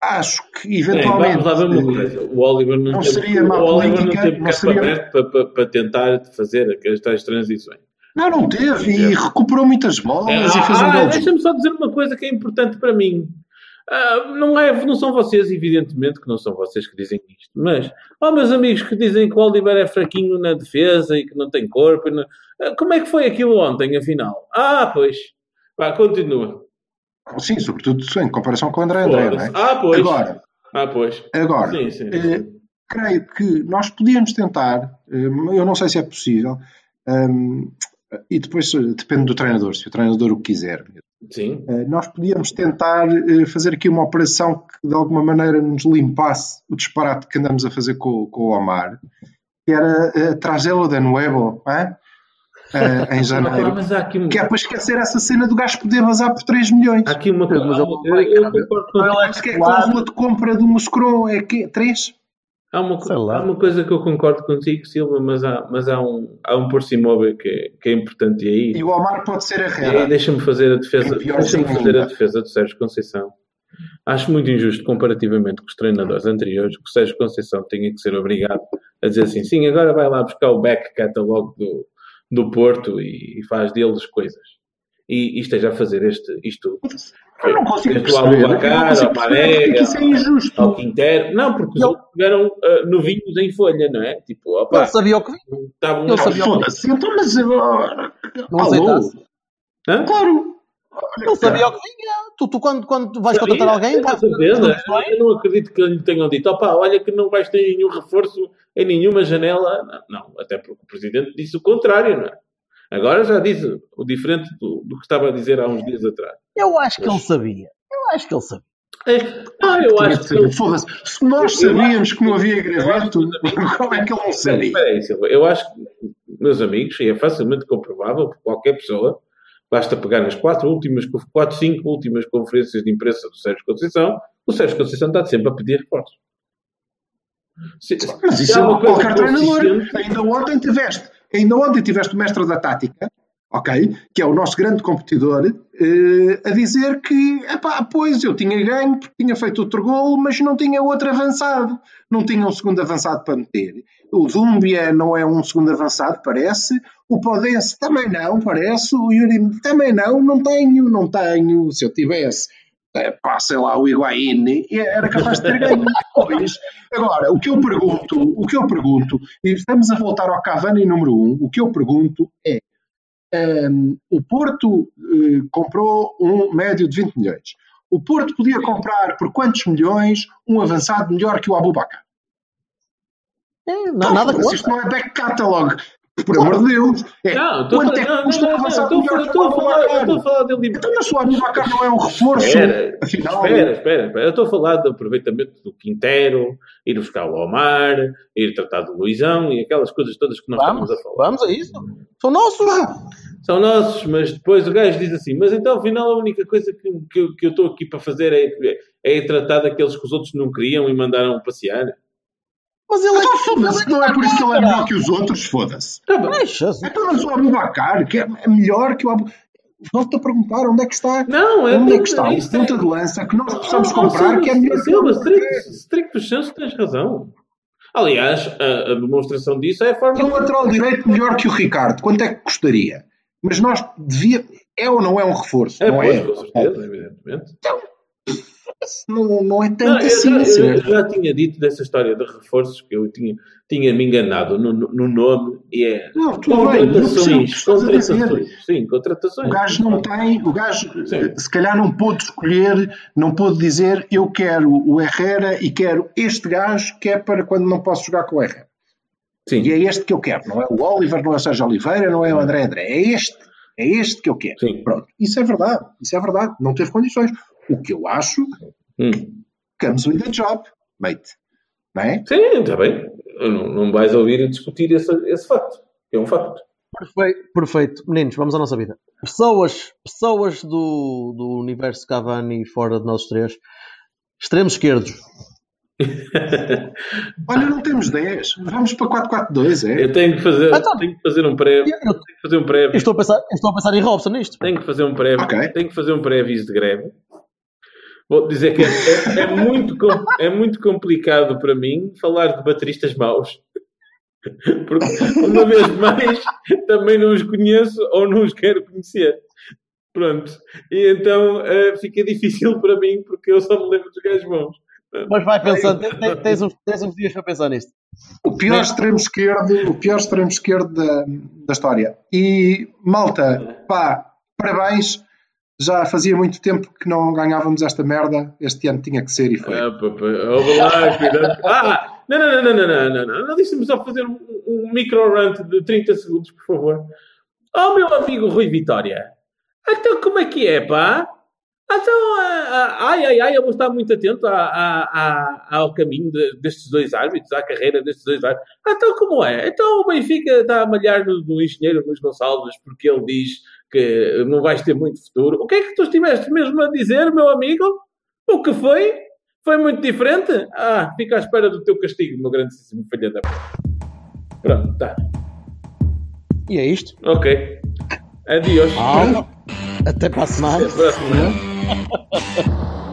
Acho que Bem, eventualmente. vamos lá ver uma coisa. O Oliver não, não teve, seria o má Oliver não política, teve não seria- aberto para, para, para tentar fazer aquelas tais transições. Não, não teve e recuperou muitas bolas e fez um ah, gol. deixa-me só dizer uma coisa que é importante para mim. Ah, não, é, não são vocês, evidentemente, que não são vocês que dizem isto, mas há meus amigos que dizem que o Oliver é fraquinho na defesa e que não tem corpo. não- Ah, Como é que foi aquilo ontem, afinal? Ah, pois. Vá, continua. Sim, sobretudo em comparação com o André André, não é? Ah, pois. Agora, Ah, pois. agora Sim, sim. eh, creio que nós podíamos tentar, eh, eu não sei se é possível, ehm, e depois eh, depende do treinador, se o treinador o quiser. Sim. Eh, Nós podíamos tentar eh, fazer aqui uma operação que de alguma maneira nos limpasse o disparate que andamos a fazer com, com o Omar, que era trazê-lo de nuevo? Eh, em janeiro. um- Que é para esquecer essa cena do gajo poder vazar por 3 milhões. há aqui uma coisa. Mas eu- Eu, eu concordo contigo. Acho que é a cláusula de compra do Moscron é que 3? Há uma, Sei lá. Há uma coisa que eu concordo contigo, Silva, mas há, mas há um, há um por si móvel que, é- que é importante e aí. E o Omar pode ser a E aí Herrera. deixa-me fazer a defesa, É fazer a defesa do Sérgio Conceição. Acho muito injusto comparativamente com os treinadores anteriores que o Sérgio Conceição tenha que ser obrigado a dizer assim, sim, agora vai lá buscar o back catalog do, do Porto e, e faz deles coisas. E, e esteja a fazer este, isto. Eu não consigo perceber. Eu não Abubacar, consigo ao perceber porque é que Marega, isso é injusto. ao Quintero. Não, porque outros tiveram ah, novinhos em folha, não é? Tipo, Ele opa, sabia o que vinha. estavam ele sabia o que Foda-se. Então, mas agora. Não aceitasse. Hã? Claro. Ele sabia o que vinha. Tu, tu quando, quando vais Sabia, contratar alguém, com certeza. Eu não acredito que lhe tenham dito, opá, olha que não vais ter nenhum reforço em nenhuma janela. Não, não, até porque o Presidente disse o contrário, não é? Agora já disse o diferente do, do que estava a dizer há uns dias atrás. eu acho que ele sabia. Eu acho que ele sabia. É, ah, eu acho que... Foda-se. Se nós sabíamos que não havia graveto, como é que ele não sabia? Aí. Eu acho que, meus amigos, e é facilmente comprovável por qualquer pessoa, basta pegar nas quatro últimas, quatro, cinco últimas conferências de imprensa do Sérgio Conceição, o Sérgio Conceição está sempre a pedir reforços. Mas isso é uma coisa qualquer treinador. Ainda ontem tiveste, ainda ontem tiveste o mestre da tática, ok? Que é o nosso grande competidor, eh, a dizer que, epá, pois eu tinha ganho porque tinha feito outro gol, mas não tinha outro avançado. Não tinha um segundo avançado para meter. O Dúmbia não é um segundo avançado, parece. O Podense também não, parece. O Yuri também não, não tenho, não tenho. Se eu tivesse pá, sei lá, o Higuaín, era capaz de ter ganho depois. Agora, o que eu pergunto, o que eu pergunto, e estamos a voltar ao Cavani número um, o que eu pergunto é, hum, o Porto eh, comprou um médio de 20 milhões. O Porto podia comprar por quantos milhões um avançado melhor que o Abubacar? É, na- nada Mas contra. isto não é back catalog. Por amor de Deus. É, Não, estou a quanto é falar- que custa um não, não, estou a falar- estou a falar- dele. Então, mas o Abubacar não é um reforço, Espera, afinal. espera, espera, espera. Eu estou a falar do aproveitamento do Quintero, ir buscar o Omar, ir tratar do Luizão e aquelas coisas todas que nós Vamos, estamos a falar. vamos a isso. São nossos. São nossos, mas depois o gajo diz assim: mas então afinal a única coisa que, que, eu- que eu estou aqui para fazer é, é ir tratar daqueles que os outros não queriam e mandaram passear. Mas ele Então, foda-se, não é por isso que ele é melhor que os outros, foda-se. Tá. Então, mas o Abubacar, que é é melhor que o Abu... Volto a perguntar onde é que está, Não, é onde é que está o é- ponta de lança que nós possamos Oh, comprar, que é melhor que o stricto, senso, tens razão. Aliás, a, a demonstração disso é a forma. E um lateral direito melhor que o Ricardo, quanto é que custaria? Mas nós devia... É ou não é um reforço? É, não pois, é? com certeza, evidentemente. Não, não é tanto Não, eu, assim. já, eu já tinha dito dessa história de reforços que eu tinha, tinha me enganado no, no- no nome e é Não, bem, eu contratações. dizer. Contratações. Sim, contratações. O gajo não tem, o gajo Sim. eh, se calhar não pôde escolher, não pôde dizer eu quero o Herrera e quero este gajo que é para quando não posso jogar com o Herrera. Sim, E é este que eu quero, não é o Oliver, não é o Sérgio Oliveira, não é o André André, é este, é este que eu quero. Sim. Pronto, isso é verdade, isso é verdade, não teve condições. O que eu acho, Hum. comes with the job, mate. Não é? Sim, está bem. Não, não vais ouvir a discutir esse, esse facto. É um facto. Perfeito, perfeito. Meninos, vamos à nossa vida. Pessoas, pessoas do, do universo Cavani fora de nós três. Extremos esquerdos. Olha, não temos 10, vamos para 4-4-2, é? Eu tenho que fazer, Então- tenho que fazer um pré, Eu, tenho eu- que fazer um pré, eu estou, a pensar, estou a pensar em Robson nisto. tenho que fazer um pré, Ok. tenho que fazer um pré-aviso de greve. Vou dizer que é, é- é muito, é muito complicado para mim falar de bateristas maus. Porque, uma vez mais, também não os conheço ou não os quero conhecer. Pronto. E então eh, fica difícil para mim porque eu só me lembro dos gajos bons. Mas vai pensando, tens- tens, tens uns, tens uns dias para pensar nisto. O pior extremo esquerdo, o pior extremo esquerdo da, da história. E, malta, pá, parabéns já fazia muito tempo que não ganhávamos esta merda. Este ano tinha que ser e foi. Ah, ah, ah não, não, não, não, não, não, não, não. Deixa-me só fazer um, micro rant de 30 segundos, por favor. Oh, meu amigo Rui Vitória, então como é que é, pá? Então, ah, ah, ai, ai, ai, eu vou estar muito atento a, a, a, ao caminho de, destes dois árbitros, à carreira destes dois árbitros. Então, como é? Então, o Benfica está a malhar no, no engenheiro Luís Gonçalves porque ele diz que não vais ter muito futuro. O que é que tu estiveste mesmo a dizer, meu amigo? O que foi? Foi muito diferente? Ah, fica à espera do teu castigo, meu grandíssimo filho da... Pronto, tá. E é isto. Ok. Adiós. Ah, até para a semana. Até para a semana.